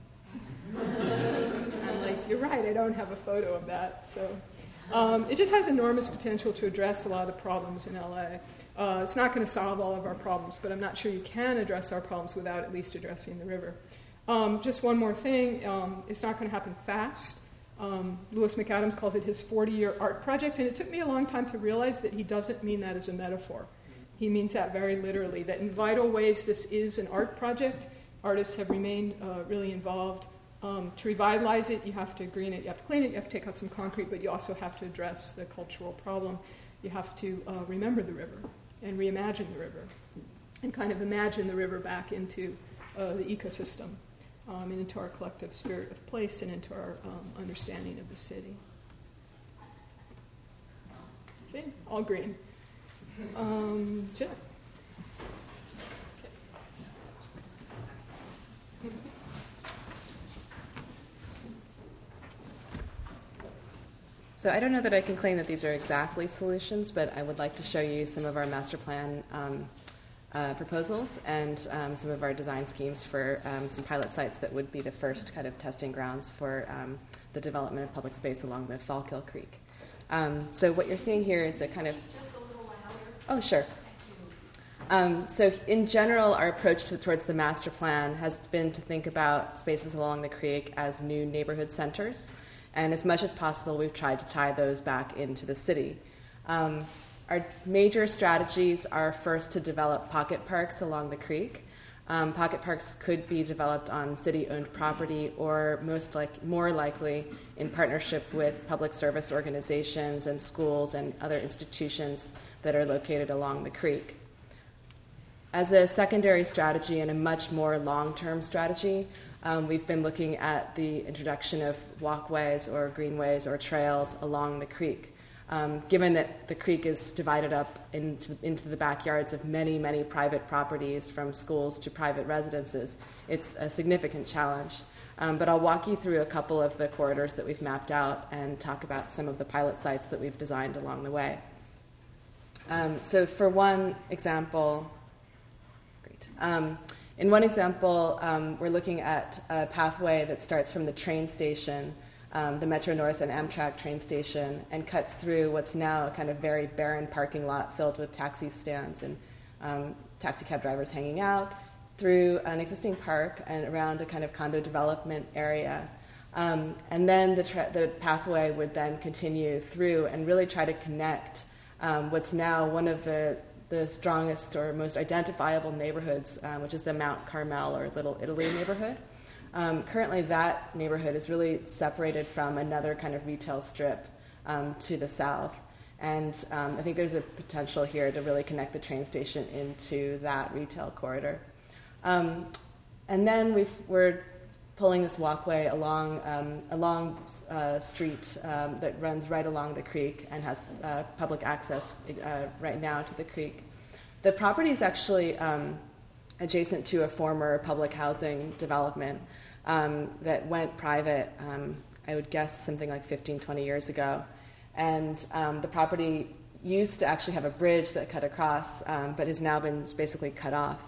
(laughs) I'm like, you're right, I don't have a photo of that. So um, it just has enormous potential to address a lot of the problems in LA. Uh, it's not going to solve all of our problems, but I'm not sure you can address our problems without at least addressing the river. Um, just one more thing um, it's not going to happen fast. Um, Lewis MacAdams calls it his 40 year art project, and it took me a long time to realize that he doesn't mean that as a metaphor. He means that very literally, that in vital ways this is an art project. Artists have remained uh, really involved. Um, to revitalize it, you have to green it, you have to clean it, you have to take out some concrete, but you also have to address the cultural problem. You have to uh, remember the river and reimagine the river and kind of imagine the river back into uh, the ecosystem um, and into our collective spirit of place and into our um, understanding of the city. See? All green. Um, Jeff. So I don't know that I can claim that these are exactly solutions, but I would like to show you some of our master plan um, uh, proposals and um, some of our design schemes for um, some pilot sites that would be the first kind of testing grounds for um, the development of public space along the Fallkill Creek. Um, so what you're seeing here is a kind of Just a little louder. oh sure. Um, so, in general, our approach to, towards the master plan has been to think about spaces along the creek as new neighborhood centers, and as much as possible, we've tried to tie those back into the city. Um, our major strategies are first to develop pocket parks along the creek. Um, pocket parks could be developed on city-owned property, or most like more likely in partnership with public service organizations and schools and other institutions that are located along the creek. As a secondary strategy and a much more long term strategy, um, we've been looking at the introduction of walkways or greenways or trails along the creek. Um, given that the creek is divided up into, into the backyards of many, many private properties, from schools to private residences, it's a significant challenge. Um, but I'll walk you through a couple of the corridors that we've mapped out and talk about some of the pilot sites that we've designed along the way. Um, so, for one example, great. In one example, um, we're looking at a pathway that starts from the train station, um, the Metro North and Amtrak train station, and cuts through what's now a kind of very barren parking lot filled with taxi stands and um, taxi cab drivers hanging out, through an existing park and around a kind of condo development area. Um, and then the, tra- the pathway would then continue through and really try to connect um, what's now one of the, the strongest or most identifiable neighborhoods, um, which is the Mount Carmel or Little Italy neighborhood. Um, currently, that neighborhood is really separated from another kind of retail strip um, to the south. And um, I think there's a potential here to really connect the train station into that retail corridor. Um, and then we are pulling this walkway along um, a long uh, street um, that runs right along the creek and has uh, public access uh, right now to the creek. The property is actually um, adjacent to a former public housing development um, that went private, um, I would guess something like 15, 20 years ago. And um, the property used to actually have a bridge that cut across, but has now been basically cut off.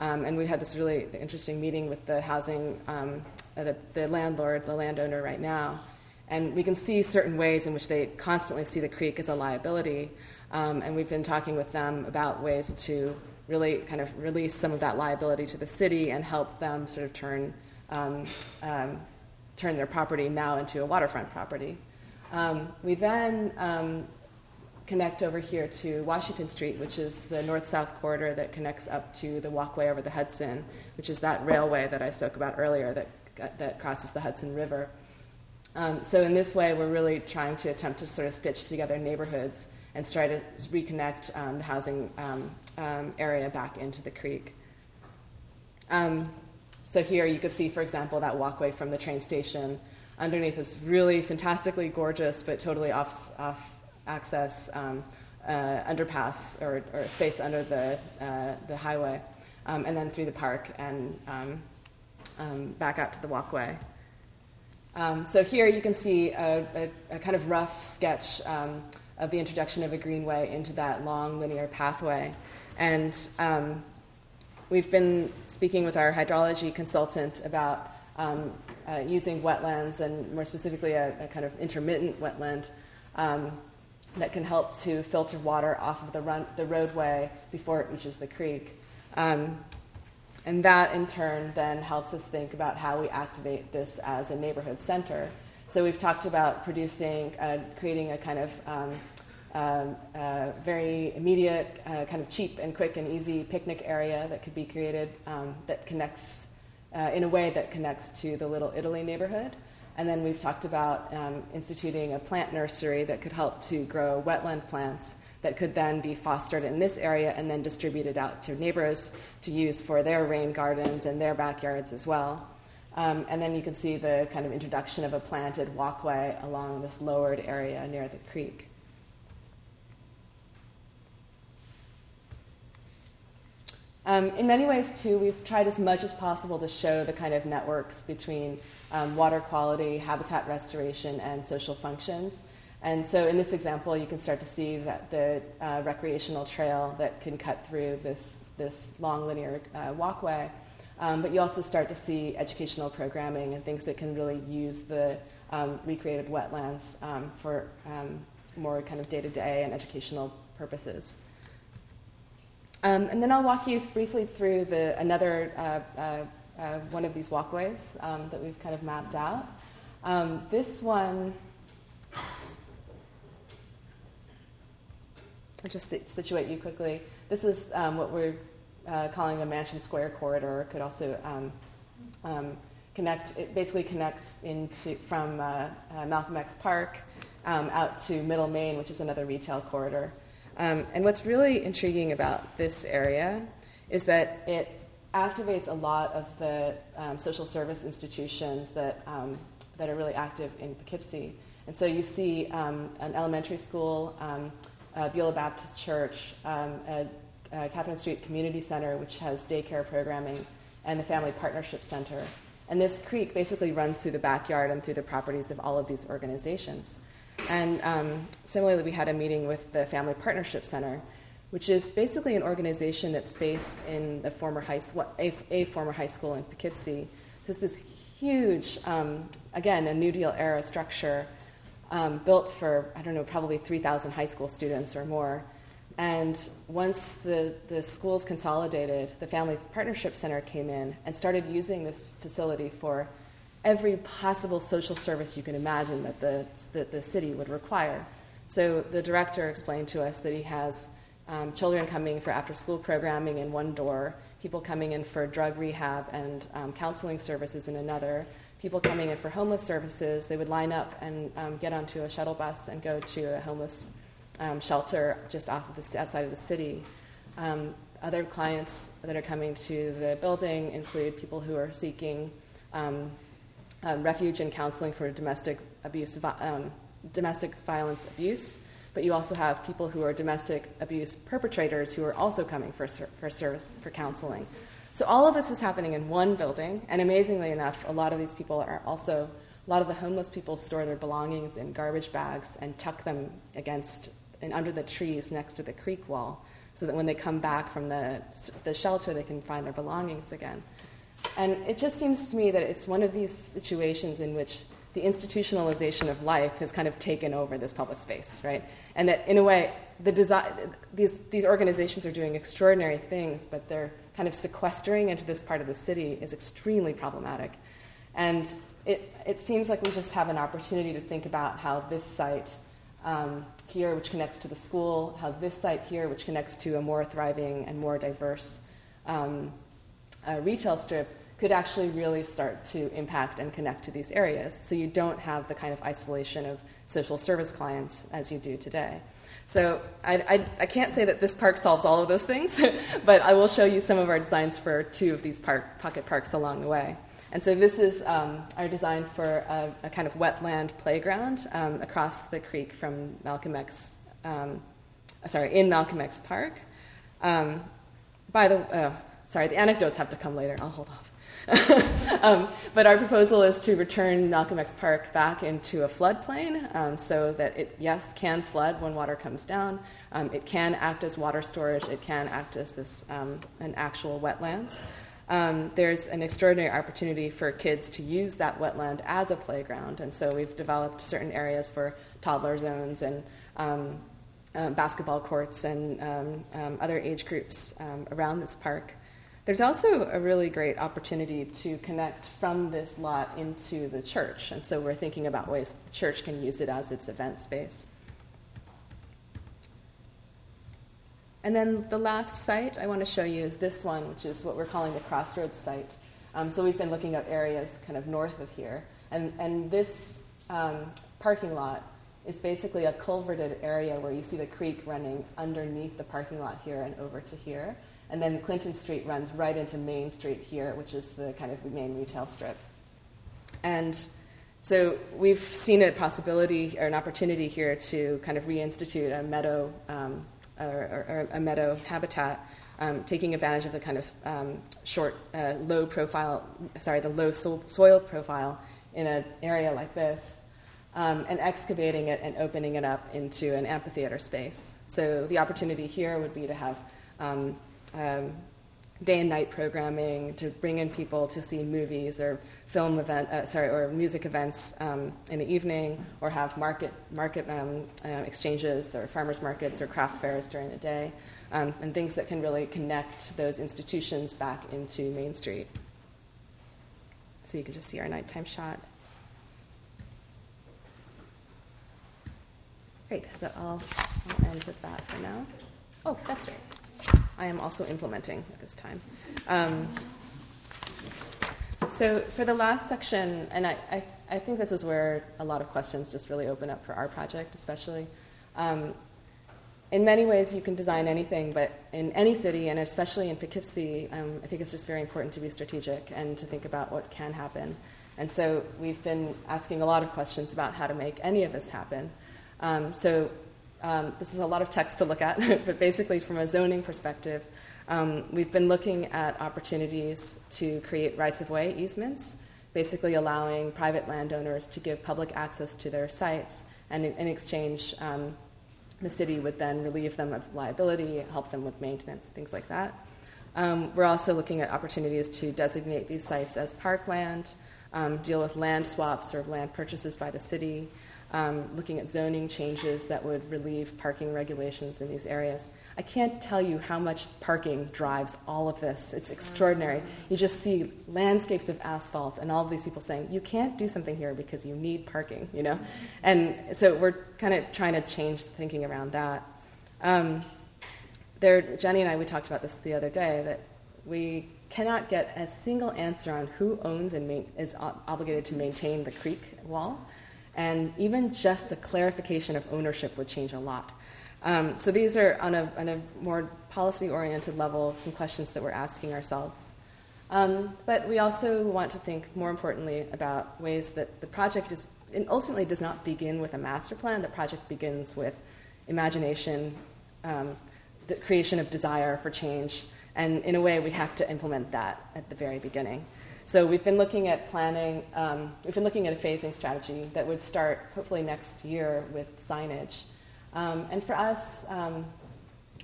Um, and we had this really interesting meeting with the housing, um, uh, the, the, landlord, the landowner right now. And we can see certain ways in which they constantly see the creek as a liability. Um, and we've been talking with them about ways to really kind of release some of that liability to the city and help them sort of turn, um, um, turn their property now into a waterfront property. Um, we then connect over here to Washington Street, which is the north south corridor that connects up to the walkway over the Hudson, which is that railway that I spoke about earlier that, that crosses the Hudson River. Um, so, in this way, we're really trying to attempt to sort of stitch together neighborhoods and try to reconnect um, the housing um, um area back into the creek. Um, so, here you could see, for example, that walkway from the train station underneath is really fantastically gorgeous but totally off, off access um, uh, underpass or, or, space under the, uh, the highway, um, and then through the park and um, um back out to the walkway. Um, so here you can see a, a, a kind of rough sketch of the introduction of a greenway into that long linear pathway. And we've been speaking with our hydrology consultant about um, uh, using wetlands and more specifically a, a kind of intermittent wetland um, that can help to filter water off of the, run, the roadway before it reaches the creek. Um, and that in turn then helps us think about how we activate this as a neighborhood center. So we've talked about producing, uh, creating a kind of um, um, uh, very immediate, uh, kind of cheap and quick and easy picnic area that could be created um, that connects uh, in a way that connects to the Little Italy neighborhood. And then we've talked about um, instituting a plant nursery that could help to grow wetland plants that could then be fostered in this area and then distributed out to neighbors to use for their rain gardens and their backyards as well. Um, and then you can see the kind of introduction of a planted walkway along this lowered area near the creek. Um, in many ways, too, we've tried as much as possible to show the kind of networks between um, water quality, habitat restoration, and social functions. And so in this example, you can start to see that the uh, recreational trail that can cut through this, this long linear uh, walkway. Um, but you also start to see educational programming and things that can really use the um, recreated wetlands um, for um, more kind of day to day and educational purposes. Um, and then I'll walk you briefly through the, another uh, uh, uh, one of these walkways um, that we've kind of mapped out. this one I'll just situate you quickly. This is um, what we're uh, calling the Mansion Square corridor. It could also um, um, connect. It basically connects into from uh, uh, Malcolm X Park um, out to Middle Main, which is another retail corridor. Um, and what's really intriguing about this area is that it activates a lot of the um, social service institutions that that are really active in Poughkeepsie. And so you see an elementary school uh, Beulah Baptist Church, um, a, a Catherine Street Community Center, which has daycare programming, and the Family Partnership Center. And this creek basically runs through the backyard and through the properties of all of these organizations. And um, similarly, we had a meeting with the Family Partnership Center, which is basically an organization that's based in the former high, a, a former high school in Poughkeepsie. So it's this huge, um, again, a New Deal era structure um, built for, I don't know, probably 3,000 high school students or more. And once the, the schools consolidated, the Family Partnership Center came in and started using this facility for every possible social service you can imagine that the, that the city would require. So the director explained to us that he has um, children coming for after school programming in one door, people coming in for drug rehab and um, counseling services in another, people coming in for homeless services, they would line up and um, get onto a shuttle bus and go to a homeless um, shelter just off of the outside of the city. Um, other clients that are coming to the building include people who are seeking um, refuge and counseling for domestic abuse, domestic violence abuse. But you also have people who are domestic abuse perpetrators who are also coming for, for service for counseling. So all of this is happening in one building, and amazingly enough, a lot of these people are also, a lot of the homeless people store their belongings in garbage bags and tuck them against and under the trees next to the creek wall, so that when they come back from the, the shelter, they can find their belongings again. And it just seems to me that it's one of these situations in which the institutionalization of life has kind of taken over this public space, right? And that in a way, the design, these, these organizations are doing extraordinary things, but they're kind of sequestering into this part of the city is extremely problematic. And it, it seems like we just have an opportunity to think about how this site um, here, which connects to the school, how this site here, which connects to a more thriving and more diverse um, uh, retail strip, could actually really start to impact and connect to these areas. So you don't have the kind of isolation of social service clients as you do today. So I, I, I, can't say that this park solves all of those things, (laughs) but I will show you some of our designs for two of these park, pocket parks along the way. And so this is um, our design for a, a, kind of wetland playground um, across the creek from Malcolm X, um, sorry, in Malcolm X Park. Um, by the, oh, sorry, the anecdotes have to come later. I'll hold off. (laughs) um, but our proposal is to return Malcolm X Park back into a floodplain um, so that it, yes, can flood when water comes down. Um, it can act as water storage. It can act as this um, an actual wetlands. Um, there's an extraordinary opportunity for kids to use that wetland as a playground, and so we've developed certain areas for toddler zones and um, basketball courts and other age groups around this park. There's also a really great opportunity to connect from this lot into the church, and so we're thinking about ways the church can use it as its event space. And then the last site I want to show you is this one, which is what we're calling the Crossroads site. Um, so we've been looking at areas kind of north of here, and, and this um, parking lot is basically a culverted area where you see the creek running underneath the parking lot here and over to here. And then Clinton Street runs right into Main Street here, which is the kind of main retail strip. And so we've seen a possibility or an opportunity here to kind of reinstitute a meadow um, or, or, a meadow habitat, um, taking advantage of the kind of um, short, uh, low profile, sorry, the low so- soil profile in an area like this. um, and excavating it and opening it up into an amphitheater space. So the opportunity here would be to have um, day and night programming, to bring in people to see movies or film event, uh, sorry, or music events um, in the evening, or have market market um, uh, exchanges or farmers markets or craft fairs during the day, um, and things that can really connect those institutions back into Main Street. So you can just see our nighttime shot. Great, so I'll, I'll end with that for now. Oh, that's right. I am also implementing at this time. Um, so for the last section, and I, I, I, think this is where a lot of questions just really open up for our project, especially. Um, in many ways, you can design anything, but in any city, and especially in Poughkeepsie, um, I think it's just very important to be strategic and to think about what can happen. And so we've been asking a lot of questions about how to make any of this happen. Um, so um, this is a lot of text to look at, (laughs) but basically, from a zoning perspective, um, we've been looking at opportunities to create rights of way easements, basically allowing private landowners to give public access to their sites, and in, in exchange, um, the city would then relieve them of liability, help them with maintenance, things like that. Um, we're also looking at opportunities to designate these sites as parkland, um, deal with land swaps or land purchases by the city, um, looking at zoning changes that would relieve parking regulations in these areas. I can't tell you how much parking drives all of this. It's extraordinary. You just see landscapes of asphalt and all of these people saying, you can't do something here because you need parking, you know? And so we're kind of trying to change the thinking around that. Um, there, Jenny and I, we talked about this the other day, that we cannot get a single answer on who owns and ma- is obligated to maintain the creek wall. And even just the clarification of ownership would change a lot. Um, so these are on a, on a more policy-oriented level, some questions that we're asking ourselves. Um, but we also want to think more importantly about ways that the project is, and ultimately does not begin with a master plan. The project begins with imagination, um, the creation of desire for change, and in a way we have to implement that at the very beginning. So we've been looking at planning, um, we've been looking at a phasing strategy that would start hopefully next year with signage. Um, and for us, um,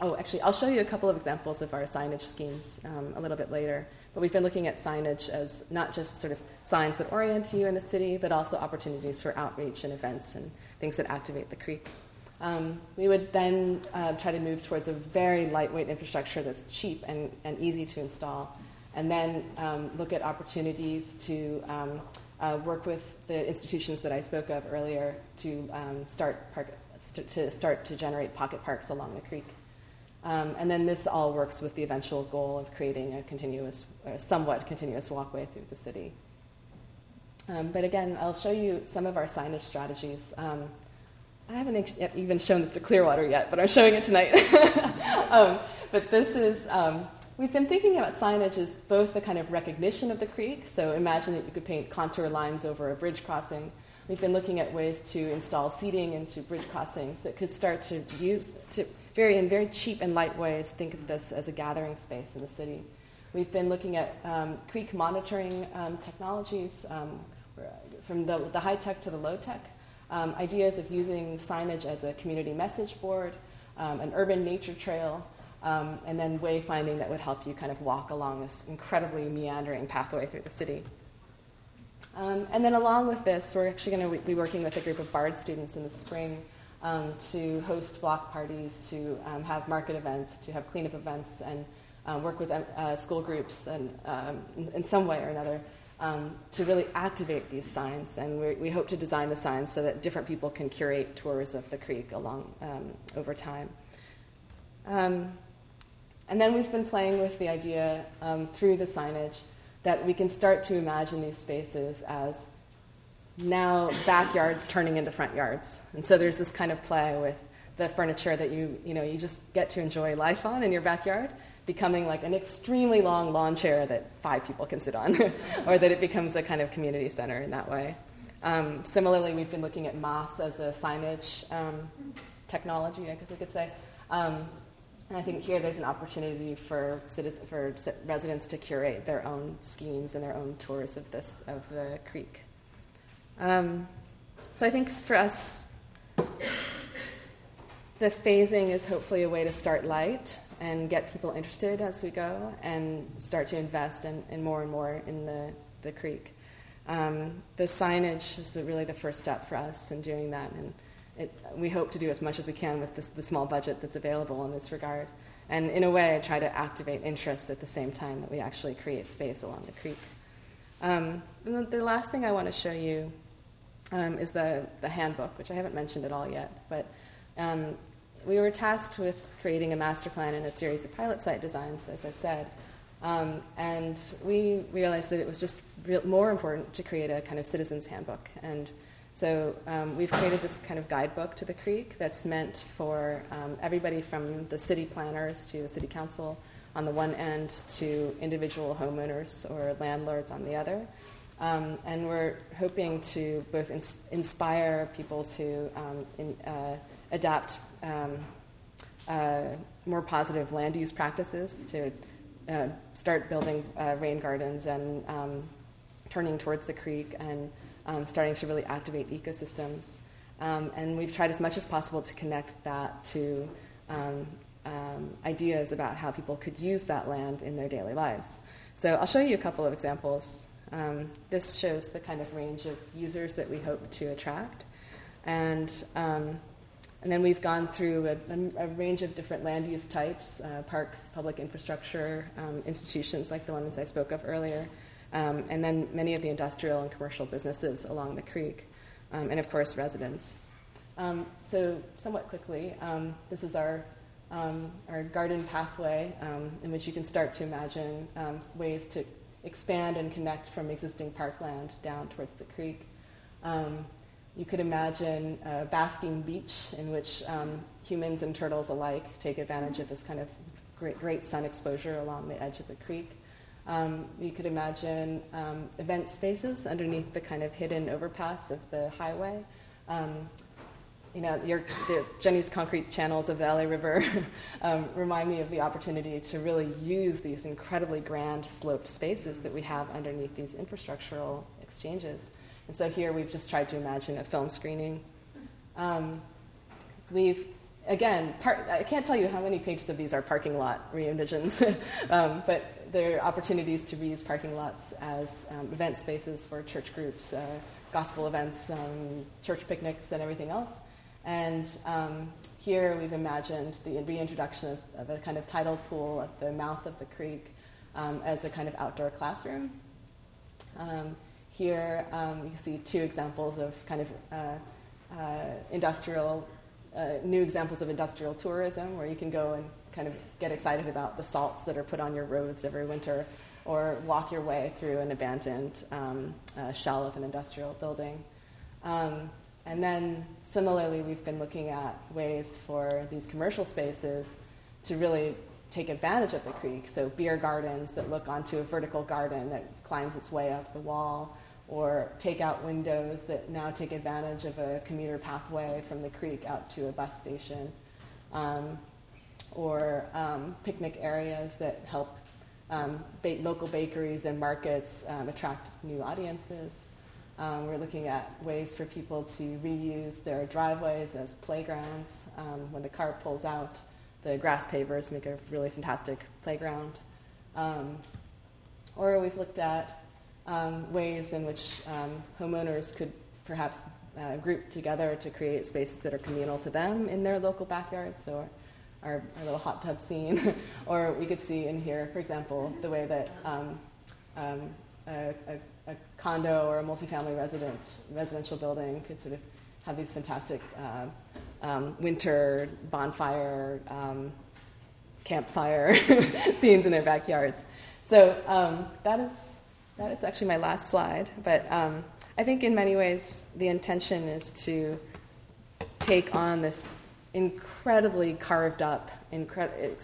oh, actually, I'll show you a couple of examples of our signage schemes um, a little bit later. But we've been looking at signage as not just sort of signs that orient you in the city, but also opportunities for outreach and events and things that activate the creek. Um, we would then uh, try to move towards a very lightweight infrastructure that's cheap and, and easy to install, and then um, look at opportunities to um, uh, work with the institutions that I spoke of earlier to um, start park, st- to start to generate pocket parks along the creek. Um, and then this all works with the eventual goal of creating a continuous, a somewhat continuous walkway through the city. Um, but again, I'll show you some of our signage strategies. Um, I haven't even shown this to Clearwater yet, but I'm showing it tonight. (laughs) but this is, um, we've been thinking about signage as both the kind of recognition of the creek. So imagine that you could paint contour lines over a bridge crossing We've been looking at ways to install seating into bridge crossings that could start to use, to very in very cheap and light ways, think of this as a gathering space in the city. We've been looking at um, creek monitoring um, technologies, um, from the, the high tech to the low tech. Um, ideas of using signage as a community message board, um, an urban nature trail, um, and then wayfinding that would help you kind of walk along this incredibly meandering pathway through the city. Um, and then along with this, we're actually going to be working with a group of BARD students in the spring um, to host block parties, to um, have market events, to have cleanup events, and uh, work with uh, school groups and, um, in some way or another um, to really activate these signs. And we, we, hope to design the signs so that different people can curate tours of the creek along um, over time. And then we've been playing with the idea through the signage that we can start to imagine these spaces as now backyards turning into front yards. And so there's this kind of play with the furniture that you, you know, you just get to enjoy life on in your backyard becoming like an extremely long lawn chair that five people can sit on, (laughs) or that it becomes a kind of community center in that way. Um, similarly, we've been looking at moss as a signage um, technology, I guess we could say. Um, and I think here there's an opportunity for, citizen, for residents to curate their own schemes and their own tours of this of the creek. Um, so I think for us, the phasing is hopefully a way to start light and get people interested as we go and start to invest in, in more and more in the, the creek. Um, the signage is the, really the first step for us in doing that, and it, we hope to do as much as we can with the small budget that's available in this regard. And in a way, I try to activate interest at the same time that we actually create space along the creek. Um, and the last thing I want to show you um, is the, the handbook, which I haven't mentioned at all yet. But um, we were tasked with creating a master plan and a series of pilot site designs, as I've said. Um, and we realized that it was just more important to create a kind of citizens handbook. And so um, we've created this kind of guidebook to the creek that's meant for um, everybody from the city planners to the city council on the one end to individual homeowners or landlords on the other. Um, and we're hoping to both ins- inspire people to um, in, uh, adapt um, uh, more positive land use practices, to uh, start building uh, rain gardens and um, turning towards the creek and um, starting to really activate ecosystems. Um, and we've tried as much as possible to connect that to um, ideas about how people could use that land in their daily lives. So I'll show you a couple of examples. Um, this shows the kind of range of users that we hope to attract. And, um, and then we've gone through a, a, range of different land use types uh, parks, public infrastructure, um, institutions like the ones I spoke of earlier, um, and then many of the industrial and commercial businesses along the creek, um, and of course, residents. so, somewhat quickly, this is our um, our garden pathway, um, in which you can start to imagine um, ways to expand and connect from existing parkland down towards the creek. Um, you could imagine a basking beach in which um, humans and turtles alike take advantage of this kind of great, great sun exposure along the edge of the creek. Um, you could imagine event spaces underneath the kind of hidden overpass of the highway you know, your, the, Jenny's concrete channels of the LA River (laughs) um, remind me of the opportunity to really use these incredibly grand sloped spaces that we have underneath these infrastructural exchanges. And so here we've just tried to imagine a film screening. Um, we've, again, par- I can't tell you how many pages of these are parking lot re (laughs) um, but there are opportunities to reuse parking lots as um, event spaces for church groups, uh, gospel events, um, church picnics, and everything else. And um, here we've imagined the reintroduction of, of, a kind of tidal pool at the mouth of the creek um, as a kind of outdoor classroom. Um, here you see two examples of kind of uh, uh, industrial, uh, new examples of industrial tourism where you can go and kind of get excited about the salts that are put on your roads every winter or walk your way through an abandoned um, uh, shell of an industrial building. Um, and then similarly, we've been looking at ways for these commercial spaces to really take advantage of the creek. So, beer gardens that look onto a vertical garden that climbs its way up the wall, or takeout windows that now take advantage of a commuter pathway from the creek out to a bus station, um, or um, picnic areas that help um, ba- local bakeries and markets um, attract new audiences. Um, we're looking at ways for people to reuse their driveways as playgrounds. Um, when the car pulls out, the grass pavers make a really fantastic playground. Or we've looked at ways in which homeowners could perhaps uh, group together to create spaces that are communal to them in their local backyards. So our, our, little hot tub scene. (laughs) or we could see in here, for example, the way that um, a, a a condo or a multifamily residence, residential building could sort of have these fantastic uh, um, winter bonfire, um, campfire (laughs) scenes in their backyards. So um, that is that is actually my last slide. But um, I think in many ways the intention is to take on this incredibly carved up, incre-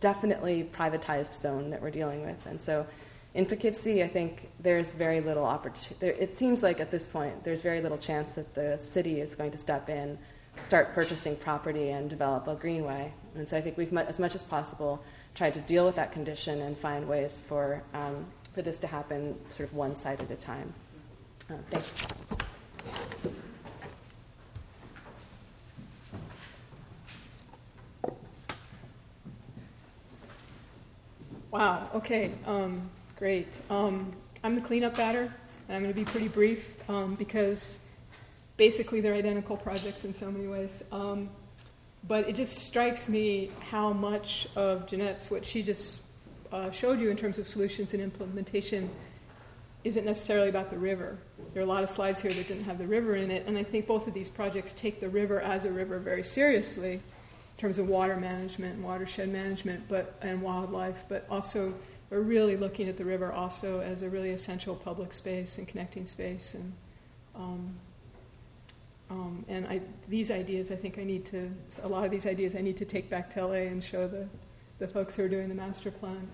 definitely privatized zone that we're dealing with, and so in Poughkeepsie, I think there's very little opportunity. It seems like at this point, there's very little chance that the city is going to step in, start purchasing property, and develop a greenway. And so I think we've, as much as possible, tried to deal with that condition and find ways for, um, for this to happen sort of one side at a time. Uh, thanks. Wow, okay, um, great. Um, I'm the cleanup batter, and I'm going to be pretty brief um, because basically they're identical projects in so many ways. Um, but it just strikes me how much of Jeanette's, what she just uh, showed you in terms of solutions and implementation, isn't necessarily about the river. There are a lot of slides here that didn't have the river in it, and I think both of these projects take the river as a river very seriously terms of water management and watershed management but, and wildlife, but also we're really looking at the river also as a really essential public space and connecting space. And, um, um, and I, these ideas, I think I need to, a lot of these ideas I need to take back to LA and show the, the folks who are doing the master plan.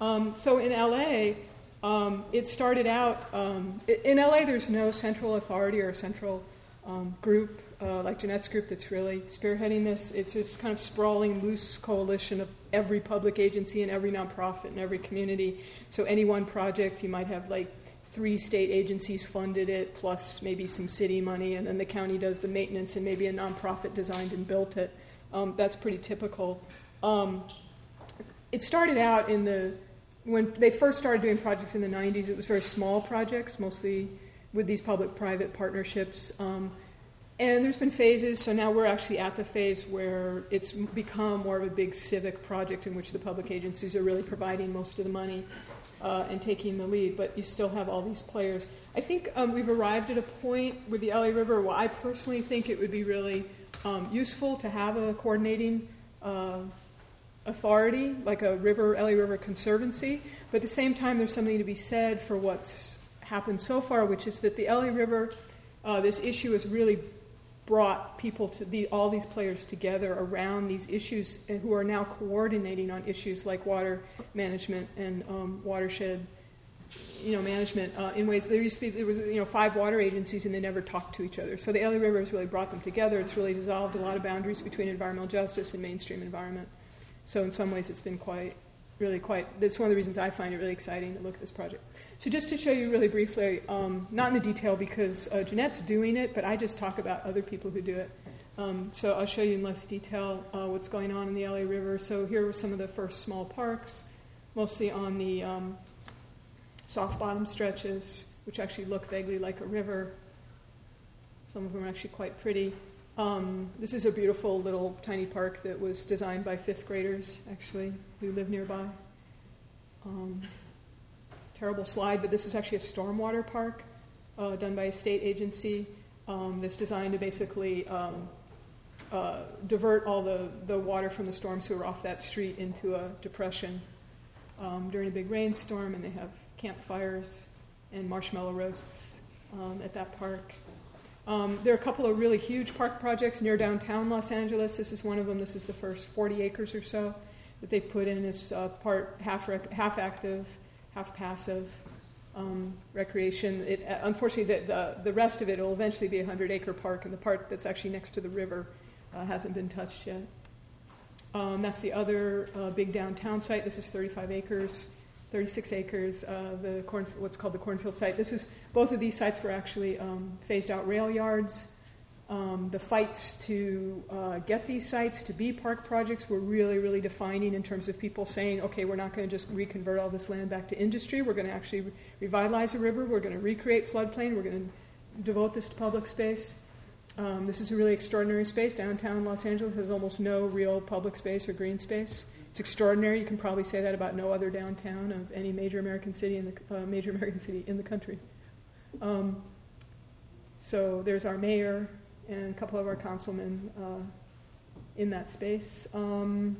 Um, so in LA, um, it started out, um, in LA, there's no central authority or central um, group uh, like Jeanette's group that's really spearheading this. It's this kind of sprawling, loose coalition of every public agency and every nonprofit and every community. So any one project, you might have like three state agencies funded it, plus maybe some city money, and then the county does the maintenance, and maybe a nonprofit designed and built it. Um, that's pretty typical. Um, it started out in the when they first started doing projects in the 90s. It was very small projects, mostly with these public-private partnerships. Um, and there's been phases, so now we're actually at the phase where it's become more of a big civic project in which the public agencies are really providing most of the money uh, and taking the lead, but you still have all these players. I think um, we've arrived at a point with the LA River where I personally think it would be really um, useful to have a coordinating uh, authority, like a river, LA River Conservancy, but at the same time, there's something to be said for what's happened so far, which is that the LA River, uh, this issue is really brought people to the, all these players together around these issues who are now coordinating on issues like water management and um, watershed you know management uh, in ways there used to be there was you know five water agencies and they never talked to each other. So the LA River has really brought them together. It's really dissolved a lot of boundaries between environmental justice and mainstream environment. So in some ways it's been quite really quite that's one of the reasons I find it really exciting to look at this project so just to show you really briefly, um, not in the detail because uh, Jeanette's doing it, but I just talk about other people who do it. Um, so I'll show you in less detail uh, what's going on in the LA River. So here are some of the first small parks, mostly on the um, soft bottom stretches, which actually look vaguely like a river. Some of them are actually quite pretty. Um, this is a beautiful little tiny park that was designed by fifth graders, actually, who live nearby. Terrible slide, but this is actually a stormwater park uh, done by a state agency um, that's designed to basically um, uh, divert all the, the water from the storm sewer off that street into a depression um, during a big rainstorm, and they have campfires and marshmallow roasts um, at that park. Um, there are a couple of really huge park projects near downtown Los Angeles. This is one of them. This is the first 40 acres or so that they've put in as uh, part half, rec- half active half passive um, recreation. It, uh, unfortunately, the, the, the, rest of it will eventually be a 100 acre park, and the part that's actually next to the river uh, hasn't been touched yet. Um, that's the other uh, big downtown site. This is 35 acres, 36 acres, uh, the corn, what's called the cornfield site. This is, both of these sites were actually um, phased out rail yards. Um, the fights to uh, get these sites to be park projects were really, really defining in terms of people saying, okay, we're not going to just reconvert all this land back to industry. We're going to actually re- revitalize the river. We're going to recreate floodplain. We're going to devote this to public space. Um, this is a really extraordinary space. Downtown Los Angeles has almost no real public space or green space. It's extraordinary. You can probably say that about no other downtown of any major American city in the uh, major (laughs) American city in the country. Um, so there's our mayor and a couple of our councilmen uh, in that space. Um,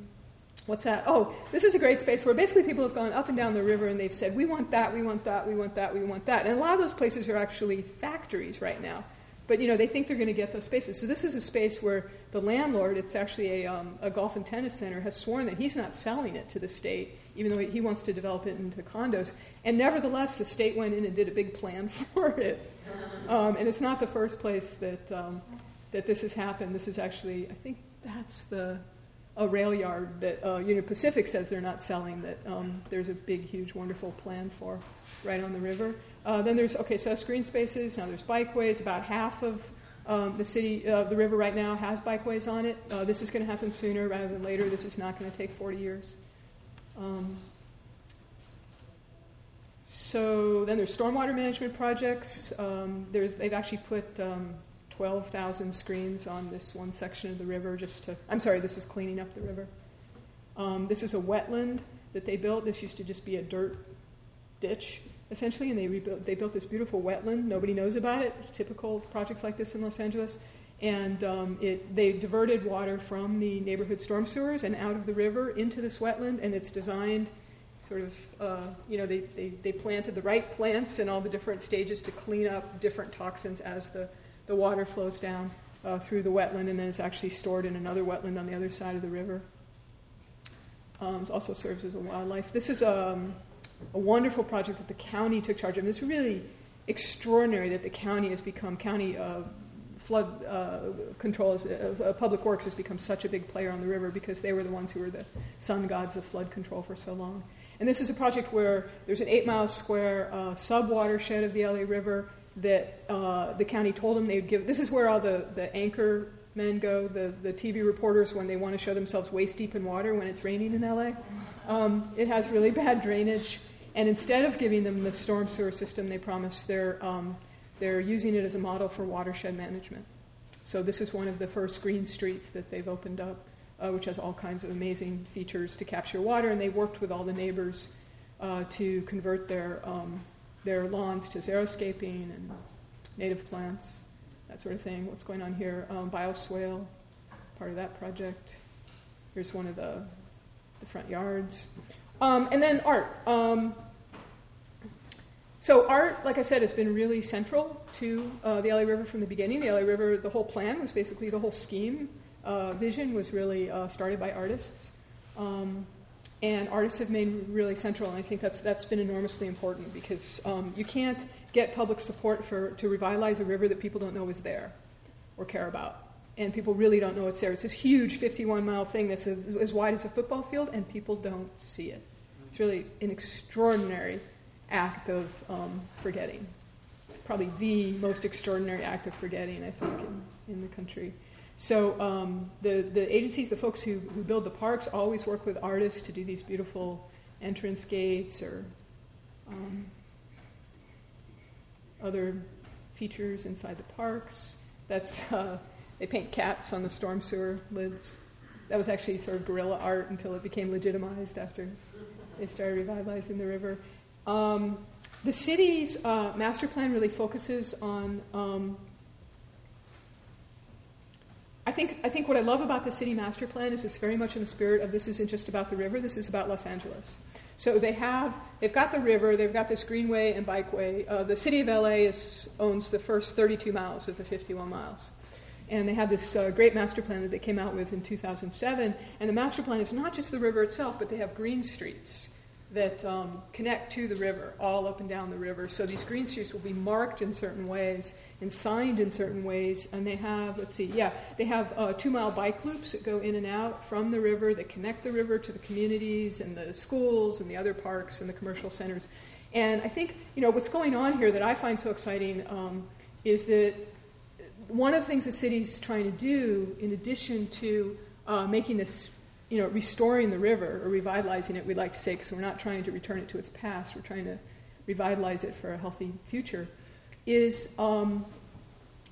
what's that? Oh, this is a great space where basically people have gone up and down the river and they've said, we want that, we want that, we want that, we want that. And a lot of those places are actually factories right now. But you know they think they're going to get those spaces. So this is a space where the landlord, it's actually a, um, a golf and tennis center, has sworn that he's not selling it to the state, even though he wants to develop it into condos. And nevertheless, the state went in and did a big plan (laughs) for it. Um, and it's not the first place that um, that this has happened. This is actually, I think that's the a rail yard that uh, Union Pacific says they're not selling. That um, there's a big, huge, wonderful plan for right on the river. Uh, then there's okay, so that's green spaces. Now there's bikeways. About half of um, the city, uh, the river right now has bikeways on it. Uh, this is going to happen sooner rather than later. This is not going to take 40 years. Um, so then there's stormwater management projects. Um, there's, they've actually put um, 12,000 screens on this one section of the river just to, I'm sorry, this is cleaning up the river. Um, this is a wetland that they built. This used to just be a dirt ditch, essentially, and they, rebuilt, they built this beautiful wetland. Nobody knows about it. It's typical of projects like this in Los Angeles. And um, it, they diverted water from the neighborhood storm sewers and out of the river into this wetland, and it's designed sort of, uh, you know, they, they, they planted the right plants in all the different stages to clean up different toxins as the, the water flows down uh, through the wetland and then it's actually stored in another wetland on the other side of the river. Um, it also serves as a wildlife. This is um, a wonderful project that the county took charge of. And it's really extraordinary that the county has become, county uh, flood uh, control, is, uh, public works has become such a big player on the river because they were the ones who were the sun gods of flood control for so long. And this is a project where there's an eight mile square uh, sub watershed of the LA River that uh, the county told them they'd give. This is where all the, the anchor men go, the, the TV reporters, when they want to show themselves waist deep in water when it's raining in LA. Um, it has really (laughs) bad drainage. And instead of giving them the storm sewer system they promised, they're, um, they're using it as a model for watershed management. So this is one of the first green streets that they've opened up uh, which has all kinds of amazing features to capture water. And they worked with all the neighbors uh, to convert their, um, their lawns to xeriscaping and native plants, that sort of thing. What's going on here? Um, bioswale, part of that project. Here's one of the, the front yards. Um, and then art. Um, so art, like I said, has been really central to uh, the LA River from the beginning. The LA River, the whole plan was basically the whole scheme uh, vision was really uh, started by artists. Um, and artists have made really central, and I think that's, that's been enormously important because um, you can't get public support for, to revitalize a river that people don't know is there or care about. And people really don't know it's there. It's this huge 51 mile thing that's as, as wide as a football field, and people don't see it. It's really an extraordinary act of um, forgetting. It's probably the most extraordinary act of forgetting, I think, in, in the country. So um, the, the agencies, the folks who, who build the parks, always work with artists to do these beautiful entrance gates or um, other features inside the parks. That's (laughs) uh, they paint cats on the storm sewer lids. That was actually sort of guerrilla art until it became legitimized after they started revitalizing the river. Um, the city's uh, master plan really focuses on um, I think, I think what I love about the city master plan is it's very much in the spirit of this isn't just about the river, this is about Los Angeles. So they have, they've got the river, they've got this greenway and bikeway. Uh, the city of LA is, owns the first 32 miles of the 51 miles. And they have this uh, great master plan that they came out with in 2007. And the master plan is not just the river itself, but they have green streets that um, connect to the river, all up and down the river. So these green streets will be marked in certain ways and signed in certain ways. And they have, let's see, yeah, they have uh, two mile bike loops that go in and out from the river that connect the river to the communities and the schools and the other parks and the commercial centers. And I think, you know, what's going on here that I find so exciting um, is that one of the things the city's trying to do, in addition to uh, making this you know, restoring the river or revitalizing it, we like to say, because we're not trying to return it to its past, we're trying to revitalize it for a healthy future, is, um,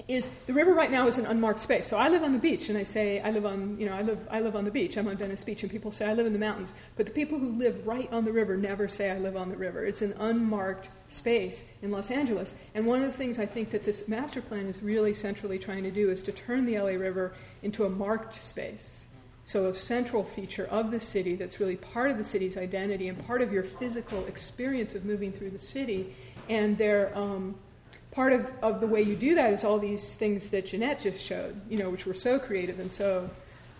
is the river right now is an unmarked space. So I live on the beach, and I say I live on, you know, I live, I live on the beach. I'm on Venice Beach, and people say I live in the mountains. But the people who live right on the river never say I live on the river. It's an unmarked space in Los Angeles. And one of the things I think that this master plan is really centrally trying to do is to turn the LA River into a marked space so, a central feature of the city that's really part of the city's identity and part of your physical experience of moving through the city. And they're, um, part of, of the way you do that is all these things that Jeanette just showed, you know, which were so creative and so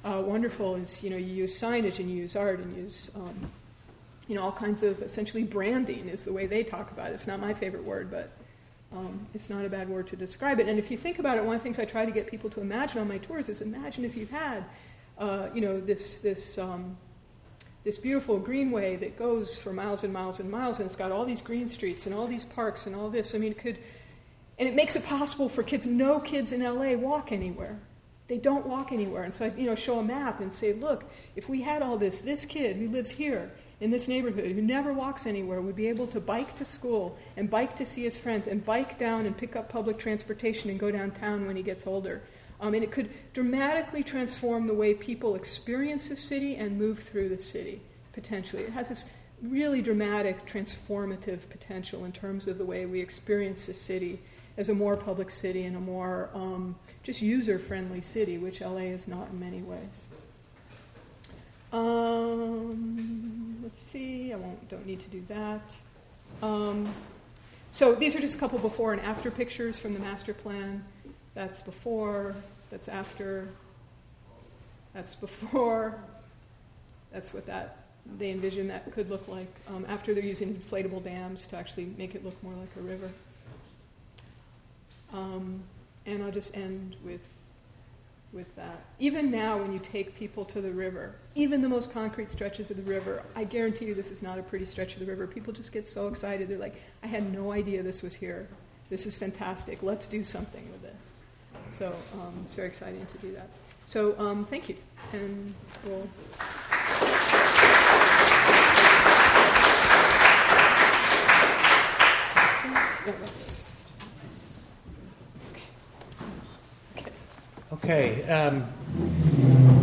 uh, wonderful. Is you know, you use signage and you use art and use, um, you know, all kinds of essentially branding is the way they talk about it. It's not my favorite word, but um, it's not a bad word to describe it. And if you think about it, one of the things I try to get people to imagine on my tours is imagine if you had uh, you know, this, this, um, this beautiful greenway that goes for miles and miles and miles, and it's got all these green streets and all these parks and all this. I mean, it could, and it makes it possible for kids. No kids in LA walk anywhere. They don't walk anywhere. And so I, you know, show a map and say, look, if we had all this, this kid who lives here in this neighborhood who never walks anywhere would be able to bike to school and bike to see his friends and bike down and pick up public transportation and go downtown when he gets older. Um, and it could dramatically transform the way people experience the city and move through the city, potentially. It has this really dramatic, transformative potential in terms of the way we experience the city as a more public city and a more um, just user friendly city, which LA is not in many ways. Um, let's see, I won't, don't need to do that. Um, so these are just a couple before and after pictures from the master plan. That's before, that's after, that's before, that's what that they envision that could look like um, after they're using inflatable dams to actually make it look more like a river. Um, and I'll just end with with that. Even now, when you take people to the river, even the most concrete stretches of the river, I guarantee you this is not a pretty stretch of the river. People just get so excited. They're like, I had no idea this was here. This is fantastic. Let's do something with this. So um, it's very exciting to do that. So um, thank you. And we'll. Okay. Um,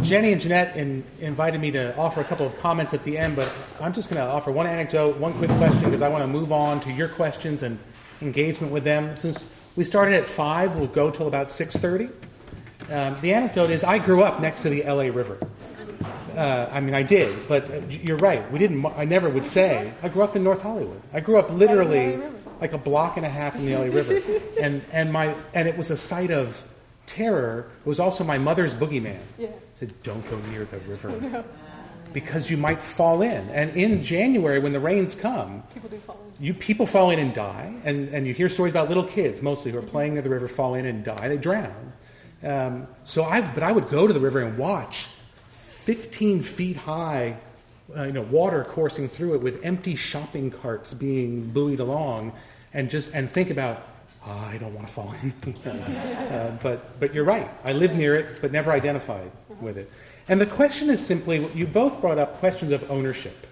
Jenny and Jeanette in, invited me to offer a couple of comments at the end, but I'm just going to offer one anecdote, one quick question, because I want to move on to your questions and engagement with them. Since we started at five, we'll go till about six thirty. Um, the anecdote is I grew up next to the LA River. Uh, I mean, I did, but uh, you're right. We didn't. I never would say I grew up in North Hollywood. I grew up literally like a block and a half from the LA River, (laughs) and and my and it was a site of terror. It was also my mother's boogeyman. Yeah. Said, "Don't go near the river." (laughs) Because you might fall in, and in January when the rains come, People do fall in. you people fall in and die, and, and you hear stories about little kids mostly who are playing near the river fall in and die. They drown. Um, so I, but I would go to the river and watch 15 feet high, uh, you know, water coursing through it with empty shopping carts being buoyed along, and just and think about, oh, I don't want to fall in. (laughs) uh, but but you're right. I live near it, but never identified with it. And the question is simply, you both brought up questions of ownership,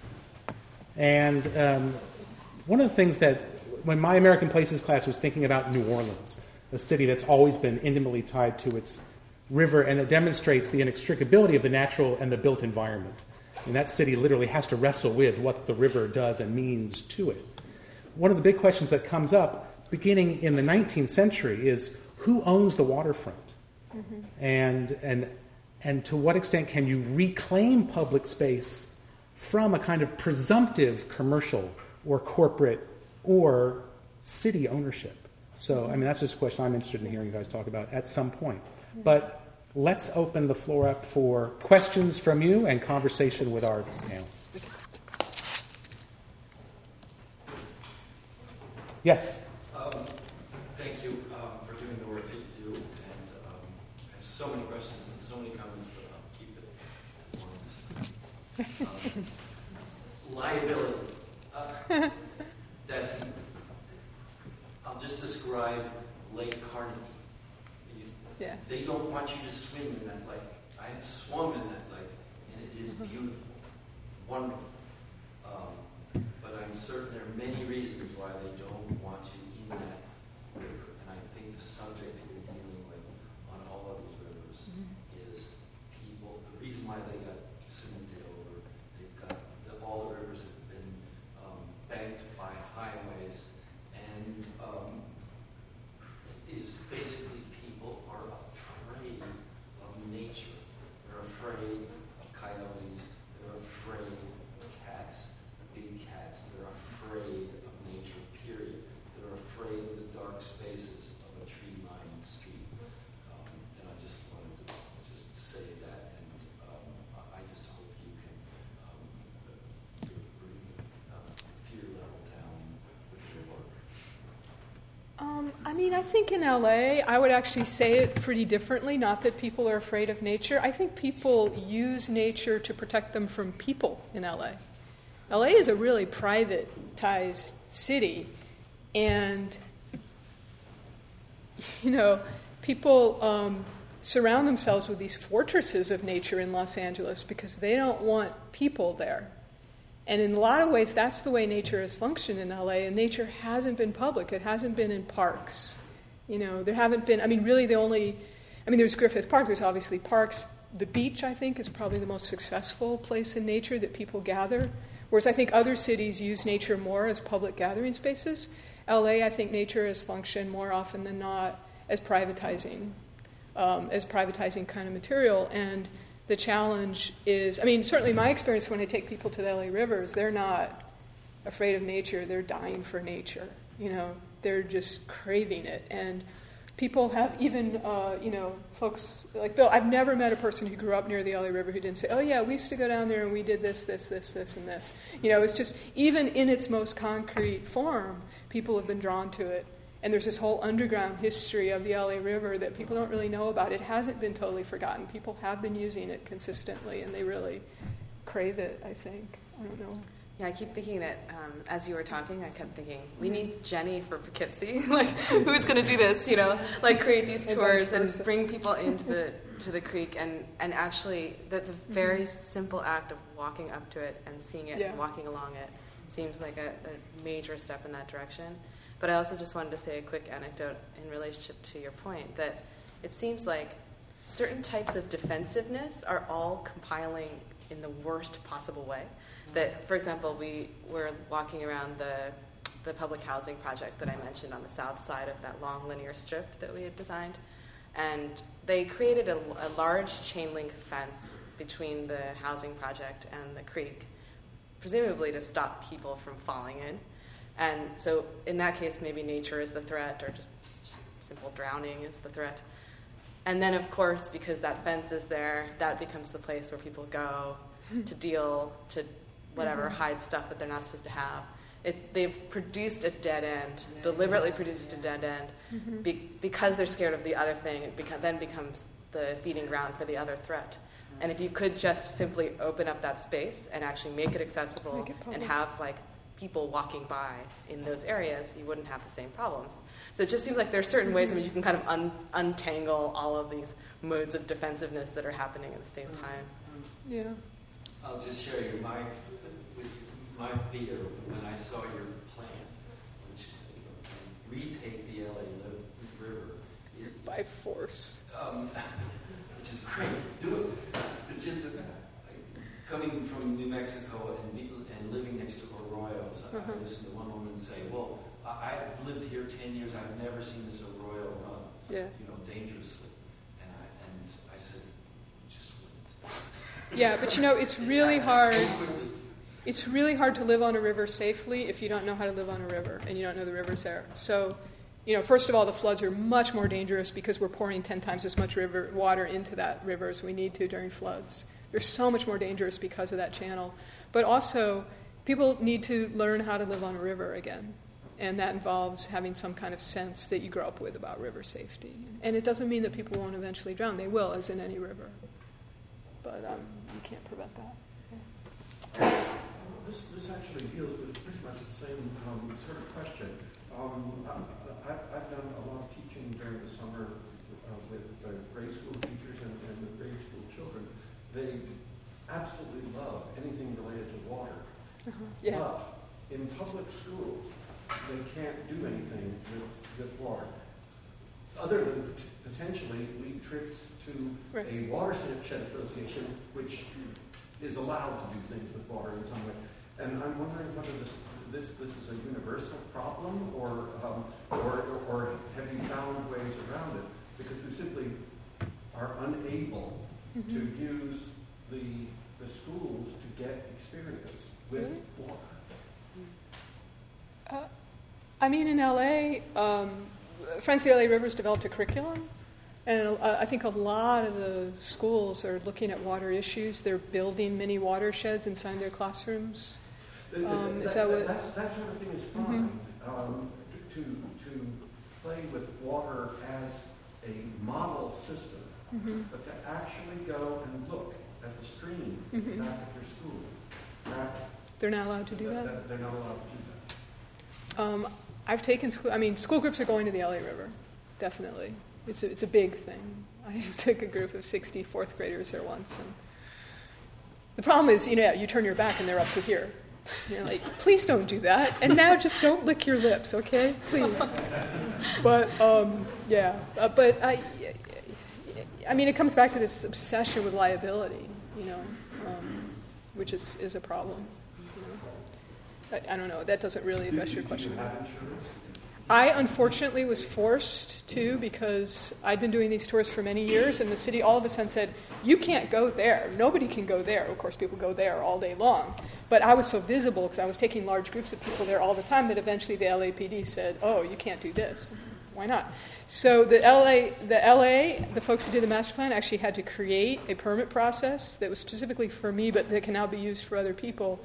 and um, one of the things that when my American Places class was thinking about New Orleans, a city that's always been intimately tied to its river, and it demonstrates the inextricability of the natural and the built environment. And that city literally has to wrestle with what the river does and means to it. One of the big questions that comes up beginning in the 19th century is who owns the waterfront? And, and, and to what extent can you reclaim public space from a kind of presumptive commercial or corporate or city ownership? So, I mean, that's just a question I'm interested in hearing you guys talk about at some point. But let's open the floor up for questions from you and conversation with our panelists. Yes? Um, Thank you um, for doing the work that you do, and um, I have so many questions and so many comments, but I'll keep it one. Um, (laughs) Liability. Uh, That's, I'll just describe Lake Carnegie. You- Yeah. They don't want you to swim in that lake. I have swum in that lake, and it is beautiful, wonderful. Um, But I'm certain there are many reasons why they don't want you in that river. And I think the subject that you're dealing with on all of these rivers is people, the reason why they got cemented over, they've got, the- all the rivers have been um, banked by highways and um, is basically people are afraid of nature. They're afraid of coyotes. They're afraid of cats, big cats. They're afraid of nature, period. I think in LA, I would actually say it pretty differently. Not that people are afraid of nature. I think people use nature to protect them from people in LA. LA is a really privatized city, and (laughs) you know, people um, surround themselves with these fortresses of nature in Los Angeles because they don't want people there. And in a lot of ways, that's the way nature has functioned in LA. And nature hasn't been public. It hasn't been in parks. You know, there haven't been. I mean, really, the only. I mean, there's Griffith Park. There's obviously parks. The beach, I think, is probably the most successful place in nature that people gather. Whereas I think other cities use nature more as public gathering spaces. LA, I think nature has functioned more often than not as privatizing, um, as privatizing kind of material. And the challenge is, I mean, certainly my experience when I take people to the LA rivers, they're not afraid of nature, they're dying for nature. You know, they're just craving it. And people have even, uh, you know, folks like Bill, I've never met a person who grew up near the LA River who didn't say, oh, yeah, we used to go down there and we did this, this, this, this, and this. You know, it's just, even in its most concrete form, people have been drawn to it. And there's this whole underground history of the LA River that people don't really know about. It hasn't been totally forgotten. People have been using it consistently, and they really crave it, I think. I don't know. Yeah, I keep thinking that um, as you were talking, I kept thinking we need Jenny for Poughkeepsie. (laughs) like, who's going to do this? You know, like create these tours and bring people into the to the creek, and and actually, the, the very mm-hmm. simple act of walking up to it and seeing it, yeah. and walking along it, seems like a, a major step in that direction. But I also just wanted to say a quick anecdote in relationship to your point that it seems like certain types of defensiveness are all compiling in the worst possible way. That, for example, we were walking around the the public housing project that I mentioned on the south side of that long linear strip that we had designed, and they created a, a large chain link fence between the housing project and the creek, presumably to stop people from falling in. And so, in that case, maybe nature is the threat, or just, just simple drowning is the threat. And then, of course, because that fence is there, that becomes the place where people go (laughs) to deal, to whatever, mm-hmm. hide stuff that they're not supposed to have. It, they've produced a dead end, deliberately produced a dead end, mm-hmm. be, because they're scared of the other thing. It beca- then becomes the feeding ground for the other threat. And if you could just simply open up that space and actually make it accessible make it and have like people walking by in those areas, you wouldn't have the same problems. So it just seems like there are certain ways in which you can kind of un- untangle all of these modes of defensiveness that are happening at the same time. Yeah. I'll just share you my my fear when I saw your plan, which retake the LA River it, by force. Um, (laughs) which is great. Do it. It's just coming from New Mexico and, and living next to arroyos, I, uh-huh. I listened to one woman say, "Well, I, have lived here ten years. I've never seen this arroyo run, yeah. you know, dangerously." And I, and I said, "Just wouldn't." Yeah, but you know, it's (laughs) really hard. It's really hard to live on a river safely if you don't know how to live on a river and you don't know the rivers there. So, you know, first of all, the floods are much more dangerous because we're pouring 10 times as much river water into that river as we need to during floods. They're so much more dangerous because of that channel. But also, people need to learn how to live on a river again. And that involves having some kind of sense that you grow up with about river safety. And it doesn't mean that people won't eventually drown. They will, as in any river. But um, you can't prevent that. Yes. This, this actually deals with pretty much the same um, sort of question. Um, I, have done a lot of teaching during the summer uh, with uh, grade school teachers and, and with grade school children. They absolutely love anything related to water. Uh-huh. Yeah. But in public schools, they can't do anything with, with water. Other than potentially lead trips to right. a watershed association, which is allowed to do things with water in some way. And I'm wondering whether this this this is a universal problem, or um, or or have you found ways around it? Because we simply are unable mm-hmm. to use the the schools to get experience with really? water. Uh, I mean, in LA, um, Friends of LA Rivers developed a curriculum, and I think a lot of the schools are looking at water issues. They're building mini watersheds inside their classrooms. Um, that, is that? That's, that sort of thing is mm-hmm. fine mm-hmm. um, to, to play with water as a model system, Mhm. but to actually go and look at the stream Mhm. back at your school, that, They're not allowed to do that? that- they're not allowed to do that. Um, I've taken school. I mean, school groups are going to the LA River, definitely. It's a, it's a big thing. (laughs) I took a group of 60 fourth graders there once, and the problem is, you know, you turn your back and they're up to here. You're like, please don't do that. And now just don't lick your lips, okay? Please. But um, yeah, uh, but I, I mean, it comes back to this obsession with liability, you know, um, which is is a problem. You know? I, I don't know. That doesn't really address your question. I unfortunately was forced to because I'd been doing these tours for many years, and the city all of a sudden said, You can't go there. Nobody can go there. Of course, people go there all day long. But I was so visible because I was taking large groups of people there all the time that eventually the LAPD said, Oh, you can't do this. Why not? So the LA, the LA, the folks who did the master plan actually had to create a permit process that was specifically for me, but that can now be used for other people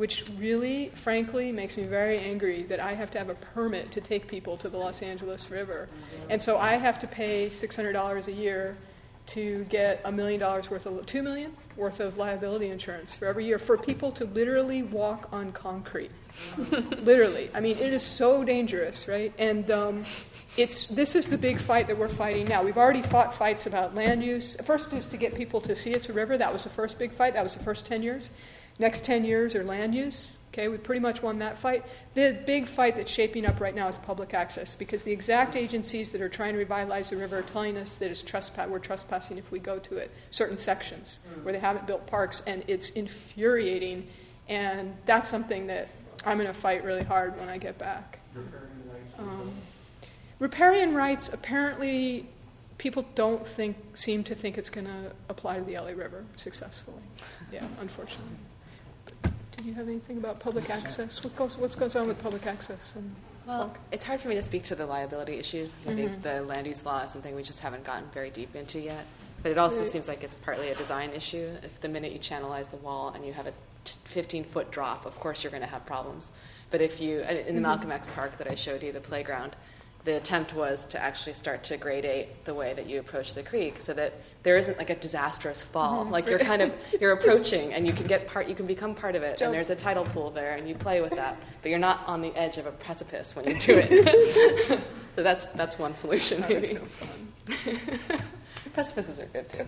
which really, frankly, makes me very angry that I have to have a permit to take people to the Los Angeles River. And so I have to pay $600 a year to get a million dollars worth of, two million worth of liability insurance for every year for people to literally walk on concrete. (laughs) literally. I mean, it is so dangerous, right? And um, it's, this is the big fight that we're fighting now. We've already fought fights about land use. First is to get people to see it's a river. That was the first big fight. That was the first 10 years. Next 10 years are land use. Okay, we pretty much won that fight. The big fight that's shaping up right now is public access because the exact agencies that are trying to revitalize the river are telling us that it's trespass, we're trespassing if we go to it, certain sections where they haven't built parks, and it's infuriating. And that's something that I'm going to fight really hard when I get back. Riparian rights? Um, riparian rights apparently people don't think seem to think it's going to apply to the LA River successfully. Yeah, unfortunately. Did you have anything about public access? What goes what goes on with public access? And Well, it's hard for me to speak to the liability issues. I Mhm. think the land use law is something we just haven't gotten very deep into yet. But it also Right. seems like it's partly a design issue. If the minute you channelize the wall and you have a 15 foot drop, of course you're going to have problems. But if you, in the Mhm. Malcolm X Park that I showed you, the playground, the attempt was to actually start to gradate the way that you approach the creek so that there isn't like a disastrous fall. Mhm. Like you're kind of you're approaching and you can get part you can become part of it Jump. and there's a tidal pool there and you play with that. But you're not on the edge of a precipice when you do it. (laughs) so that's that's one solution Oh, maybe. that's no fun. (laughs) Precipices are good too.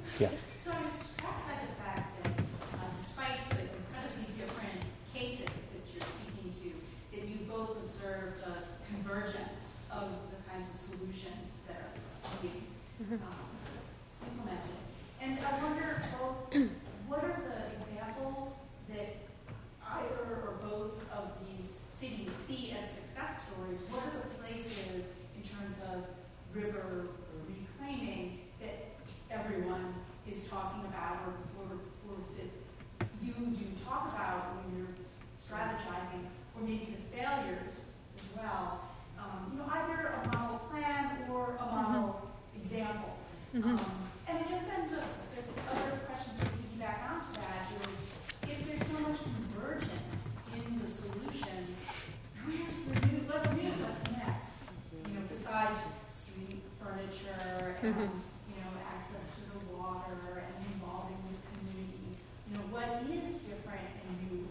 (laughs) Yes. So I was struck by the fact that uh, despite the incredibly different cases that you're speaking to, that you both observed a convergence of the kinds of solutions that are being Mhm. um, implemented. And I wonder both, (clears throat) what are the examples that either or both of these cities see as success stories? What are the places in terms of river reclaiming that everyone is talking about or, or, or that you do talk about when you're strategizing, or maybe the failures as well? Um, you know, either a model plan or a model example. Mhm. Um, and I guess then the, the other question to piggyback onto that is, if there's so much convergence in the solutions, where's the new, what's new, what's next? You know, besides street furniture and, Mhm. you know, access to the water and involving the community, you know, what is different and new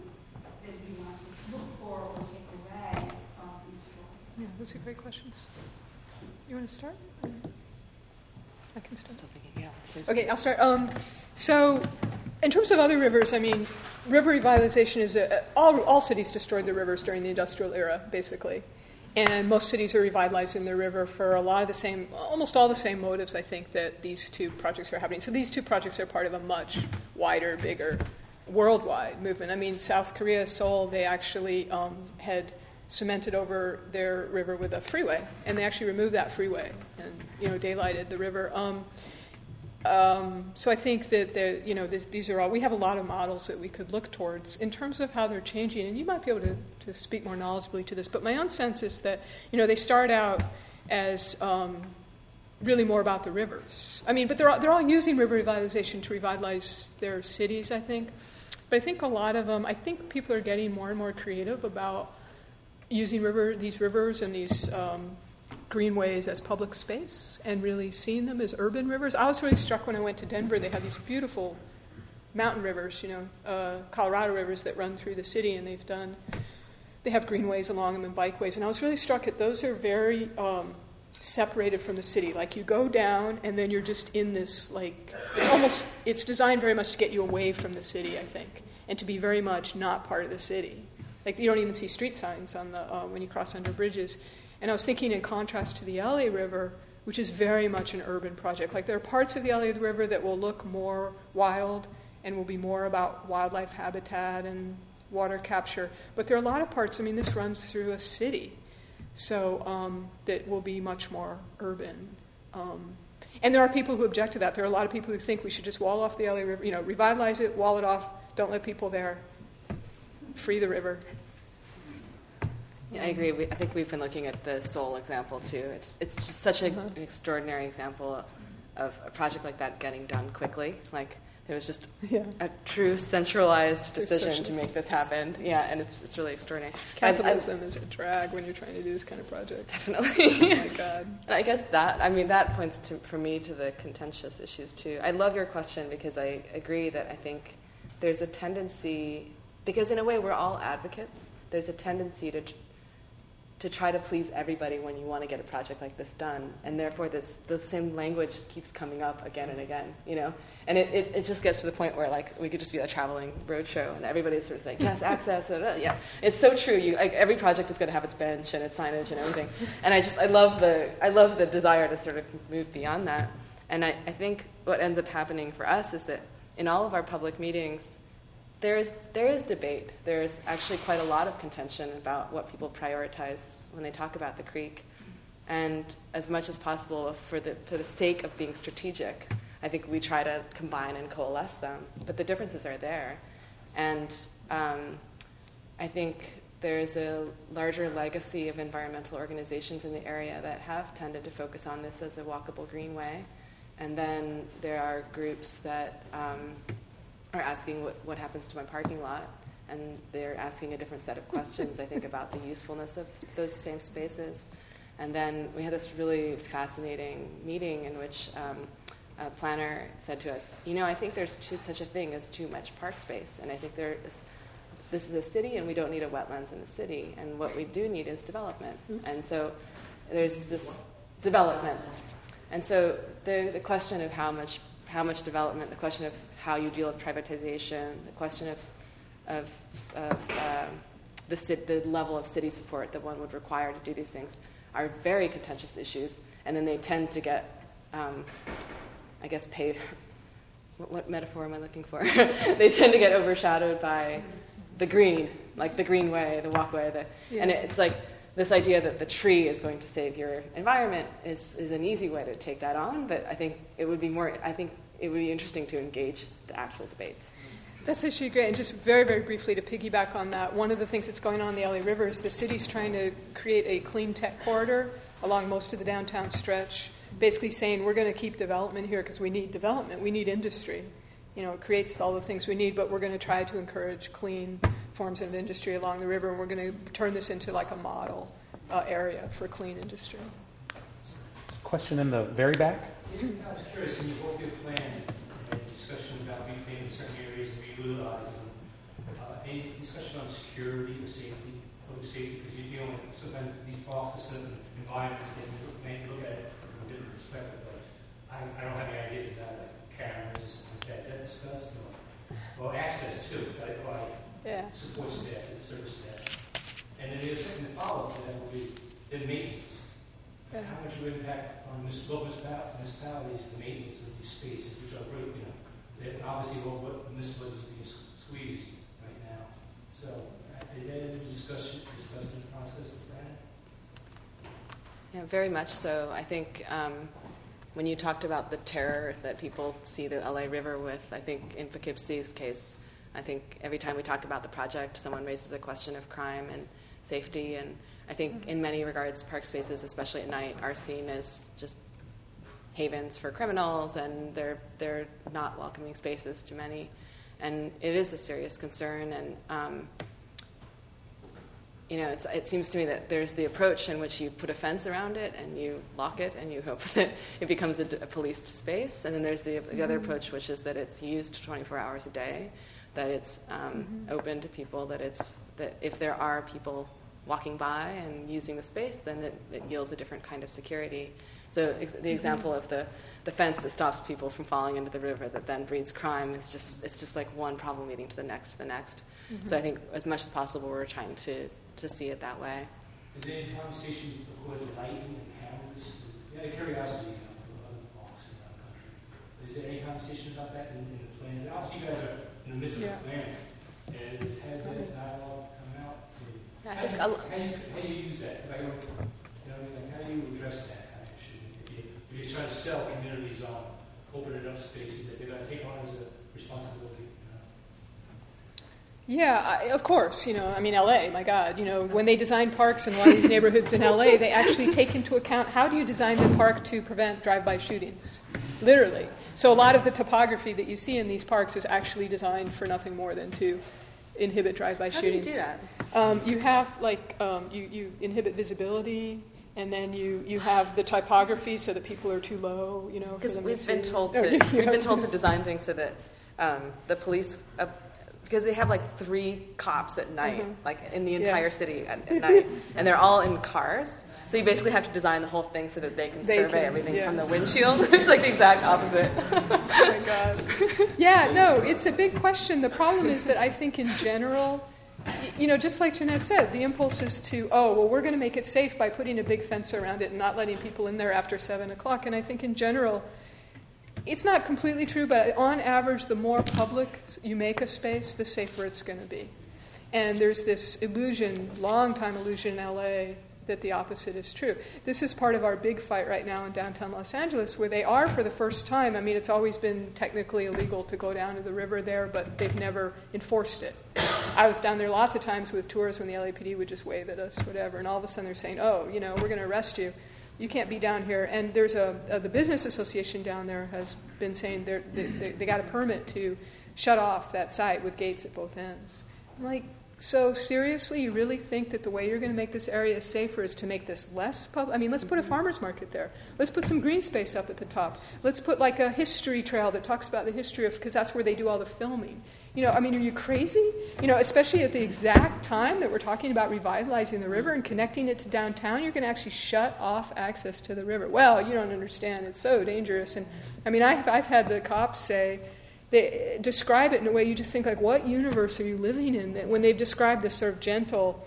that we want to look for or take away from these stories? Yeah, those are great questions. You want to start? I can start. Still thinking, yeah. please. Okay, I'll start. Um, so, in terms of other rivers, I mean, river revitalization is a, all, all cities destroyed their rivers during the industrial era, basically. And most cities are revitalizing their river for a lot of the same, almost all the same motives, I think, that these two projects are happening. So, these two projects are part of a much wider, bigger, worldwide movement. I mean, South Korea, Seoul, they actually um, had cemented over their river with a freeway, and they actually removed that freeway and you know daylighted the river. Um, um, so I think that you know this, these are all we have a lot of models that we could look towards in terms of how they're changing, and you might be able to, to speak more knowledgeably to this. But my own sense is that you know they start out as um, really more about the rivers. I mean, but they're all, they're all using river revitalization to revitalize their cities. I think, but I think a lot of them. I think people are getting more and more creative about using river these rivers and these um, greenways as public space and really seeing them as urban rivers. I was really struck when I went to Denver. They have these beautiful mountain rivers, you know, uh, Colorado rivers that run through the city, and they've done, they have greenways along them and bikeways. And I was really struck at those are very um, separated from the city. Like you go down, and then you're just in this, like, it's almost, it's designed very much to get you away from the city, I think, and to be very much not part of the city. Like you don't even see street signs on the, uh, when you cross under bridges. And I was thinking in contrast to the LA River, which is very much an urban project. Like there are parts of the LA River that will look more wild and will be more about wildlife habitat and water capture. But there are a lot of parts, I mean, this runs through a city, so um, that will be much more urban. Um, and there are people who object to that. There are a lot of people who think we should just wall off the LA River, you know, revitalize it, wall it off, don't let people there, free the river. Yeah, I agree. We, I think we've been looking at the Seoul example too. It's it's just such a, Uh-huh. an extraordinary example of a project like that getting done quickly. Like there was just (laughs) Yeah. a true centralized decision to make this happen. Yeah, and it's it's really extraordinary. I- I- Capitalism is a drag when you're trying to do this kind of project. (laughs) definitely. Oh my God. And I guess that, I mean, that points to, for me to the contentious issues too. I love your question because I agree that I think there's a tendency, because in a way we're all advocates, there's a tendency to, to try to please everybody when you want to get a project like this done. And therefore this, the same language keeps coming up again and again, you know? And it, it, it just gets to the point where like we could just be a traveling roadshow and everybody's sort of saying, yes, access, da, da, da. yeah. It's so true. You, like, every project is going to have its bench and its signage and everything. And I just, I love the, I love the desire to sort of move beyond that. And I, I think what ends up happening for us is that in all of our public meetings, there is, there is debate. There is actually quite a lot of contention about what people prioritize when they talk about the creek. And as much as possible, for the, for the sake of being strategic, I think we try to combine and coalesce them. But the differences are there. And um, I think there's a larger legacy of environmental organizations in the area that have tended to focus on this as a walkable greenway. And then there are groups that um, are asking what, what happens to my parking lot. And they're asking a different set of questions, I think, about the usefulness of those same spaces. And then we had this really fascinating meeting in which um, a planner said to us, You know, I think there's too, such a thing as too much park space. And I think there is, this is a city and we don't need a wetlands in the city. And what we do need is development. And so there's this development. And so the, the question of how much, how much development, the question of how you deal with privatization, the question of, of, of uh, the, the level of city support that one would require to do these things are very contentious issues. And then they tend to get, um, I guess, paid. What, what metaphor am I looking for? (laughs) they tend to get overshadowed by the green, like the green way, the walkway, the, and Yeah. it's like this idea that the tree is going to save your environment is, is an easy way to take that on, but I think it would be more, I think it would be interesting to engage the actual debates. That's actually great. And just very, very briefly to piggyback on that, one of the things that's going on in the LA River is the city's trying to create a clean tech corridor along most of the downtown stretch, basically saying we're going to keep development here because we need development, we need industry. You know, it creates all the things we need, but we're going to try to encourage clean forms of industry along the river, and we're going to turn this into like a model uh, area for clean industry. Question in the very back. I was curious, in your both your plans, a discussion about reclaiming certain areas and reutilizing them. Uh, any discussion on security or safety, public safety, because you're dealing with sometimes these parks are certain environments look, may look at it from a different perspective, but I, I don't have any ideas about like cameras like that. Is that discussed? Or, well, access to, by, by Yeah. support staff and service staff. And then the second follow-up to that would be the maintenance. Yeah. How much will impact on municipal- municipalities, the maintenance of these spaces, which are great, you know, obviously what, what municipalities are being squeezed right now. So, uh, is that in the discussion, discussed in the process of that? Yeah, very much so. I think um, when you talked about the terror that people see the LA River with, I think in Poughkeepsie's case, I think every time we talk about the project, someone raises a question of crime and safety. And I think in many regards, park spaces, especially at night, are seen as just havens for criminals, and they're they're not welcoming spaces to many. And it is a serious concern. And um, you know, it's, it seems to me that there's the approach in which you put a fence around it and you lock it and you hope (laughs) that it becomes a, a policed space. And then there's the, the other approach, which is that it's used 24 hours a day, that it's um, open to people, that it's that if there are people walking by and using the space, then it, it yields a different kind of security. So ex- the example of the the fence that stops people from falling into the river that then breeds crime is just it's just like one problem leading to the next to the next. Mm-hmm. So I think as much as possible we're trying to to see it that way. Is there any conversation with lighting and cameras? Out of curiosity, you know, for other walks around the country, is there any conversation about that in, in the plans? Obviously, you guys are in the midst of Yeah. planning, and has that dialogue come out? I How think do you, how you, how you use that? 'Cause I don't, you know, what I mean, like, how do you address that kind of issue? If, you, if you're trying to sell communities on opening up spaces that they're going to take on as a responsibility. Yeah, I, of course. You know, I mean, LA, my God. You know, when they design parks in a lot of these neighborhoods in LA, they actually take into account how do you design the park to prevent drive-by shootings, literally. So a lot of the topography that you see in these parks is actually designed for nothing more than to inhibit drive-by How do you shootings. do that? Um, you have like um, you, you inhibit visibility, and then you, you have the typography so that people are too low. You know, Because we've to been see. told Oh, to we've been told to design things so that um, the police uh, because they have like three cops at night, Mhm. like in the Yeah. entire city at, at (laughs) night, and they're all in cars. So you basically have to design the whole thing so that they can They survey can- everything yeah. from the windshield. (laughs) it's like the exact opposite. (laughs) Oh my God. Yeah, no, it's a big question. The problem is that I think in general, you know, just like Jeanette said, the impulse is to, oh, well, we're going to make it safe by putting a big fence around it and not letting people in there after 7 o'clock. And I think in general, it's not completely true, but on average, the more public you make a space, the safer it's going to be. And there's this illusion, long time illusion in LA, that the opposite is true. This is part of our big fight right now in downtown Los Angeles, where they are for the first time. I mean, it's always been technically illegal to go down to the river there, but they've never enforced it. I was down there lots of times with tours when the LAPD would just wave at us, whatever, and all of a sudden they're saying, oh, you know, we're going to arrest you. You can't be down here. And there's a, uh, the business association down there has been saying they, they, they got a permit to shut off that site with gates at both ends. I'm like, so seriously, you really think that the way you're going to make this area safer is to make this less public? I mean, let's put a mm-hmm. farmer's market there. Let's put some green space up at the top. Let's put like a history trail that talks about the history of, because that's where they do all the filming. You know, I mean, are you crazy? You know, especially at the exact time that we're talking about revitalizing the river and connecting it to downtown, you're going to actually shut off access to the river. Well, you don't understand. It's so dangerous. And I mean, I've, I've had the cops say, they describe it in a way you just think like, what universe are you living in? That when they've described this sort of gentle,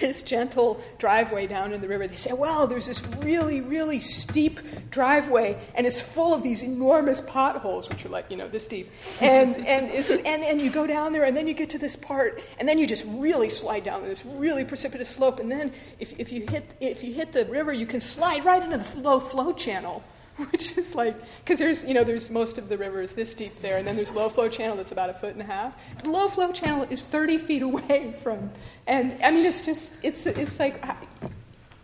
this gentle driveway down in the river, they say, well, there's this really, really steep driveway, and it's full of these enormous potholes, which are like, you know, this deep. And (laughs) and it's and, and you go down there, and then you get to this part, and then you just really slide down this really precipitous slope, and then if, if you hit if you hit the river, you can slide right into the low flow channel (laughs) which is like because there's you know there's most of the river is this deep there and then there's low flow channel that's about a foot and a half. The low flow channel is 30 feet away from and i mean it's just it's it's like I,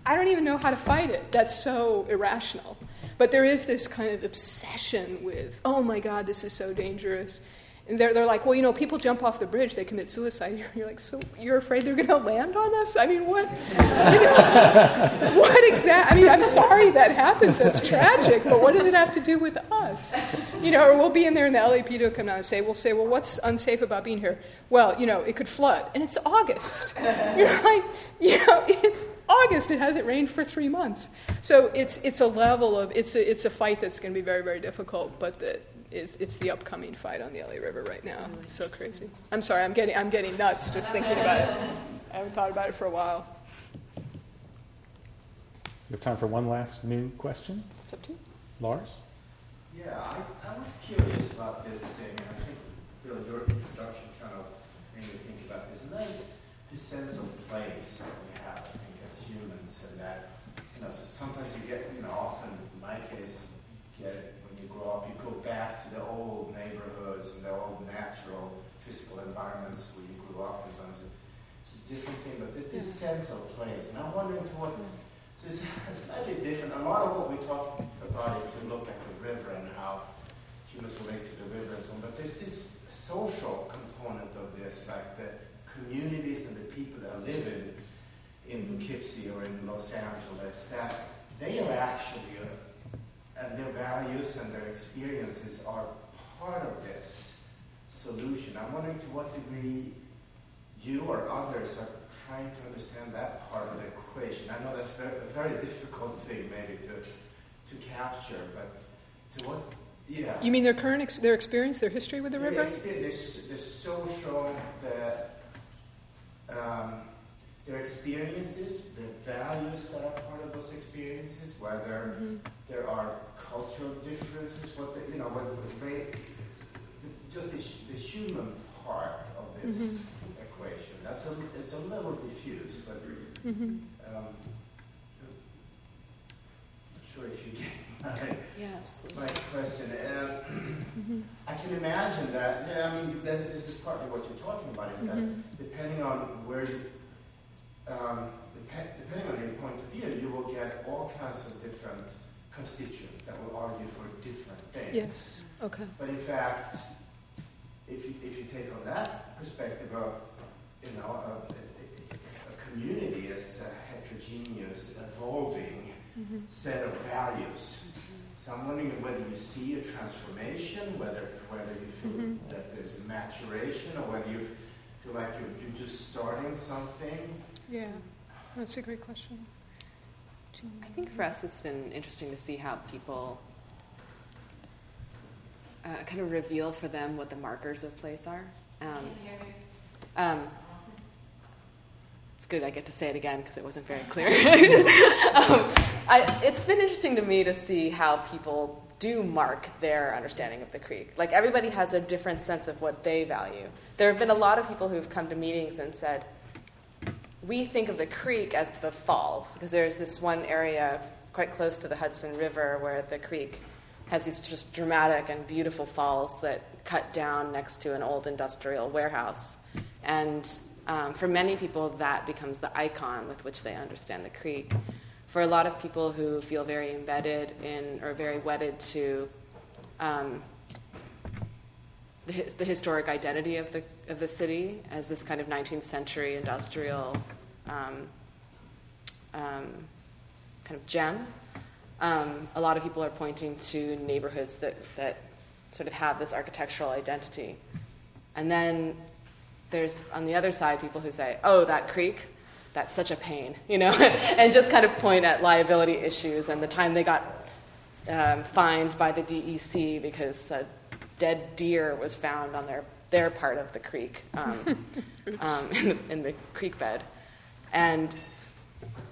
I don't even know how to fight it. That's so irrational. But there is this kind of obsession with oh my god this is so dangerous and they're, they're like, well, you know, people jump off the bridge, they commit suicide. (laughs) You're like, so you're afraid they're going to land on us? I mean, what? You (laughs) know, what exactly? I mean, I'm sorry that happens. That's tragic. But what does it have to do with us? You know, or we'll be in there and the LAPD will come down and say, we'll say, well, what's unsafe about being here? Well, you know, it could flood. And it's August. (laughs) You're like, you know, it's August. It hasn't rained for three months. So it's, it's a level of, it's a, it's a fight that's going to be very, very difficult, but that is it's the upcoming fight on the LA River right now. It's so crazy. I'm sorry, I'm getting I'm getting nuts just thinking about it. I haven't thought about it for a while. We have time for one last new question. It's up to you. Lars? Yeah, I, I was curious about this thing, and I think, Bill, your introduction kind of made me think about this, and that is this sense of place that we have, I think, as humans, and that, you know, sometimes you get, you know, often, in my case, you get it you grow up, you go back to the old neighborhoods and the old natural physical environments where you grew up, and so on. It's a different thing, but there's this sense of place, and I'm wondering to what so it's (laughs) slightly different. A lot of what we talk about is to look at the river and how humans relate to the river and so on. But there's this social component of this, like the communities and the people that live in in Poughkeepsie or in Los Angeles that they are actually, uh, and their values and their experiences are part of this solution. I'm wondering to what degree you or others are trying to understand that part of the equation. I know that's very, a very difficult thing maybe to, to capture, but to what, yeah. You mean their current ex- their experience, their history with the river? The, the, the social, the, um, their experiences, their values that are part of those experiences, whether mm-hmm. there are cultural differences, what the, you know, what, the, just the, the human part of this. Mm-hmm that's a, it's a little diffuse, but mm-hmm. um, not sure if you get (laughs) my, yeah, absolutely. my question. Um, mm-hmm. I can imagine that, yeah, I mean, that, this is partly what you're talking about, is mm-hmm. that depending on where you, um, dep- depending on your point of view, you will get all kinds of different constituents that will argue for different things. Yes, okay. But in fact, if you, if you take on that perspective of you know, a, a community is a heterogeneous, evolving mm-hmm. set of values. So I'm wondering whether you see a transformation, whether whether you feel mm-hmm. that there's a maturation, or whether you feel like you're, you're just starting something. Yeah, that's a great question. I think for us, it's been interesting to see how people uh, kind of reveal for them what the markers of place are. Um, um, it's good I get to say it again because it wasn't very clear. (laughs) um, I, it's been interesting to me to see how people do mark their understanding of the creek. Like everybody has a different sense of what they value. There have been a lot of people who've come to meetings and said, we think of the creek as the falls because there's this one area quite close to the Hudson River where the creek has these just dramatic and beautiful falls that cut down next to an old industrial warehouse. And um, for many people, that becomes the icon with which they understand the creek. For a lot of people who feel very embedded in or very wedded to um, the, the, historic identity of the, of the city as this kind of 19th century industrial um, um, kind of gem, um, a lot of people are pointing to neighborhoods that, that sort of have this architectural identity. And then there's on the other side people who say, oh, that creek, that's such a pain, (laughs) you know, (laughs) and just kind of point at liability issues and the time they got um, fined by the DEC because a dead deer was found on their, their part of the creek um, (laughs) um, in, the, in the creek bed. And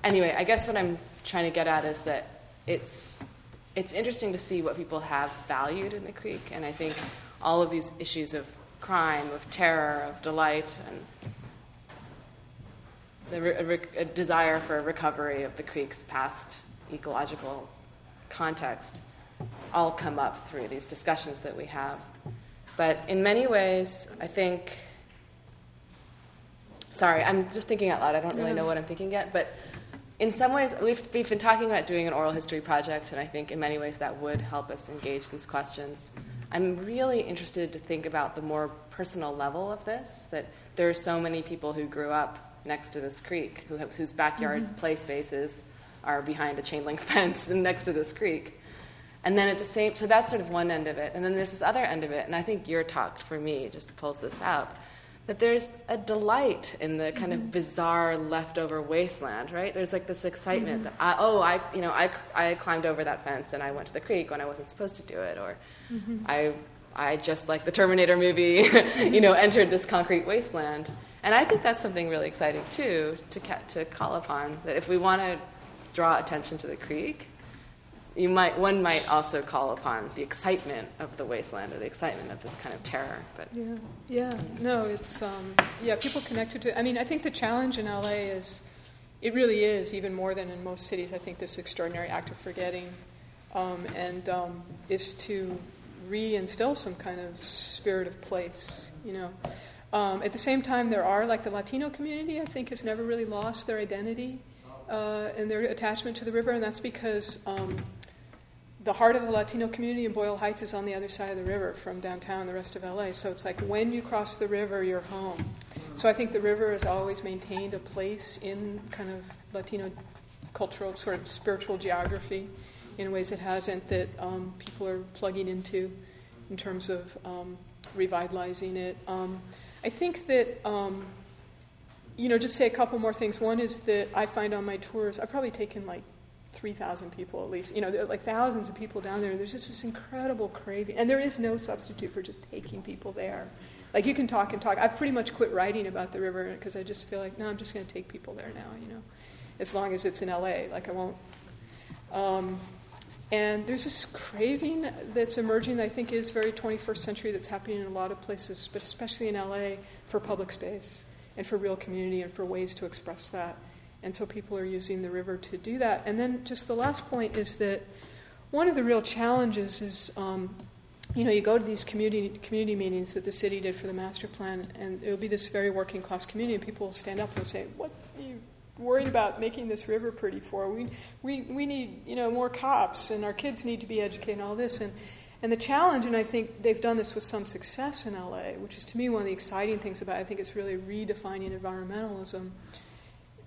anyway, I guess what I'm trying to get at is that it's, it's interesting to see what people have valued in the creek, and I think all of these issues of crime, of terror, of delight, and the re- a desire for a recovery of the creek's past ecological context all come up through these discussions that we have. But in many ways, I think. Sorry, I'm just thinking out loud. I don't really know what I'm thinking yet. But in some ways, we've, we've been talking about doing an oral history project, and I think in many ways that would help us engage these questions. I'm really interested to think about the more personal level of this, that there are so many people who grew up next to this creek, who have, whose backyard mm-hmm. play spaces are behind a chain link (laughs) fence and next to this creek. And then at the same, so that's sort of one end of it. And then there's this other end of it, and I think your talk for me just pulls this out that there's a delight in the kind mm-hmm. of bizarre leftover wasteland, right? There's like this excitement mm-hmm. that I, oh, I, you know, I, I climbed over that fence and I went to the creek when I wasn't supposed to do it, or mm-hmm. I, I just like the Terminator movie, (laughs) you know, entered this concrete wasteland. And I think that's something really exciting too to ca- to call upon that if we want to draw attention to the creek, you might one might also call upon the excitement of the wasteland or the excitement of this kind of terror. But yeah, yeah, no, it's um, yeah, people connected to. it. I mean, I think the challenge in LA is it really is even more than in most cities. I think this extraordinary act of forgetting, um, and um, is to reinstill some kind of spirit of place. You know. Um, at the same time, there are like the Latino community. I think has never really lost their identity uh, and their attachment to the river, and that's because um, the heart of the Latino community in Boyle Heights is on the other side of the river from downtown the rest of LA. So it's like when you cross the river, you're home. So I think the river has always maintained a place in kind of Latino cultural, sort of spiritual geography in ways it hasn't that um, people are plugging into in terms of um, revitalizing it. Um, I think that, um, you know, just say a couple more things. One is that I find on my tours, I've probably taken like 3,000 people at least. You know, like thousands of people down there. There's just this incredible craving. And there is no substitute for just taking people there. Like you can talk and talk. I've pretty much quit writing about the river because I just feel like, no, I'm just going to take people there now, you know, as long as it's in LA. Like I won't. Um, and there's this craving that's emerging that I think is very 21st century that's happening in a lot of places, but especially in LA for public space and for real community and for ways to express that. And so people are using the river to do that. And then just the last point is that one of the real challenges is, um, you know, you go to these community community meetings that the city did for the master plan, and it'll be this very working class community, and people will stand up and say, "What are you worried about making this river pretty for? We we we need you know more cops, and our kids need to be educated, and all this." And and the challenge, and I think they've done this with some success in LA, which is to me one of the exciting things about. It, I think it's really redefining environmentalism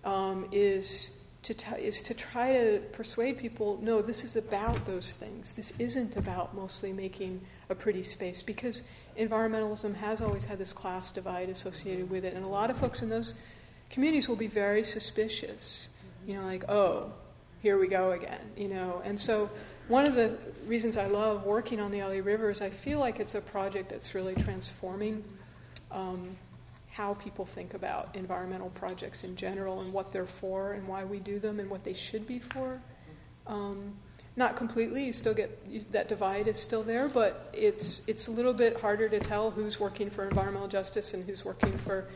um, is to t- is to try to persuade people no this is about those things. This isn't about mostly making a pretty space because environmentalism has always had this class divide associated with it and a lot of folks in those communities will be very suspicious. You know like oh here we go again you know? And so one of the reasons i love working on the la river is i feel like it's a project that's really transforming um, how people think about environmental projects in general and what they're for and why we do them and what they should be for. Um, not completely, you still get that divide is still there, but it's it's a little bit harder to tell who's working for environmental justice and who's working for,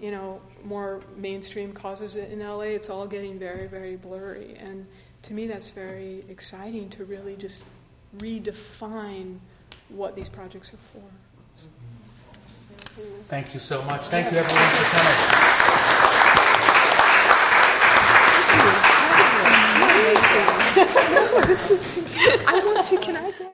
you know, more mainstream causes in LA. It's all getting very very blurry, and to me that's very exciting to really just redefine what these projects are for. Thank you so much. Thank you, everyone, for coming. this is. I want to. Can I?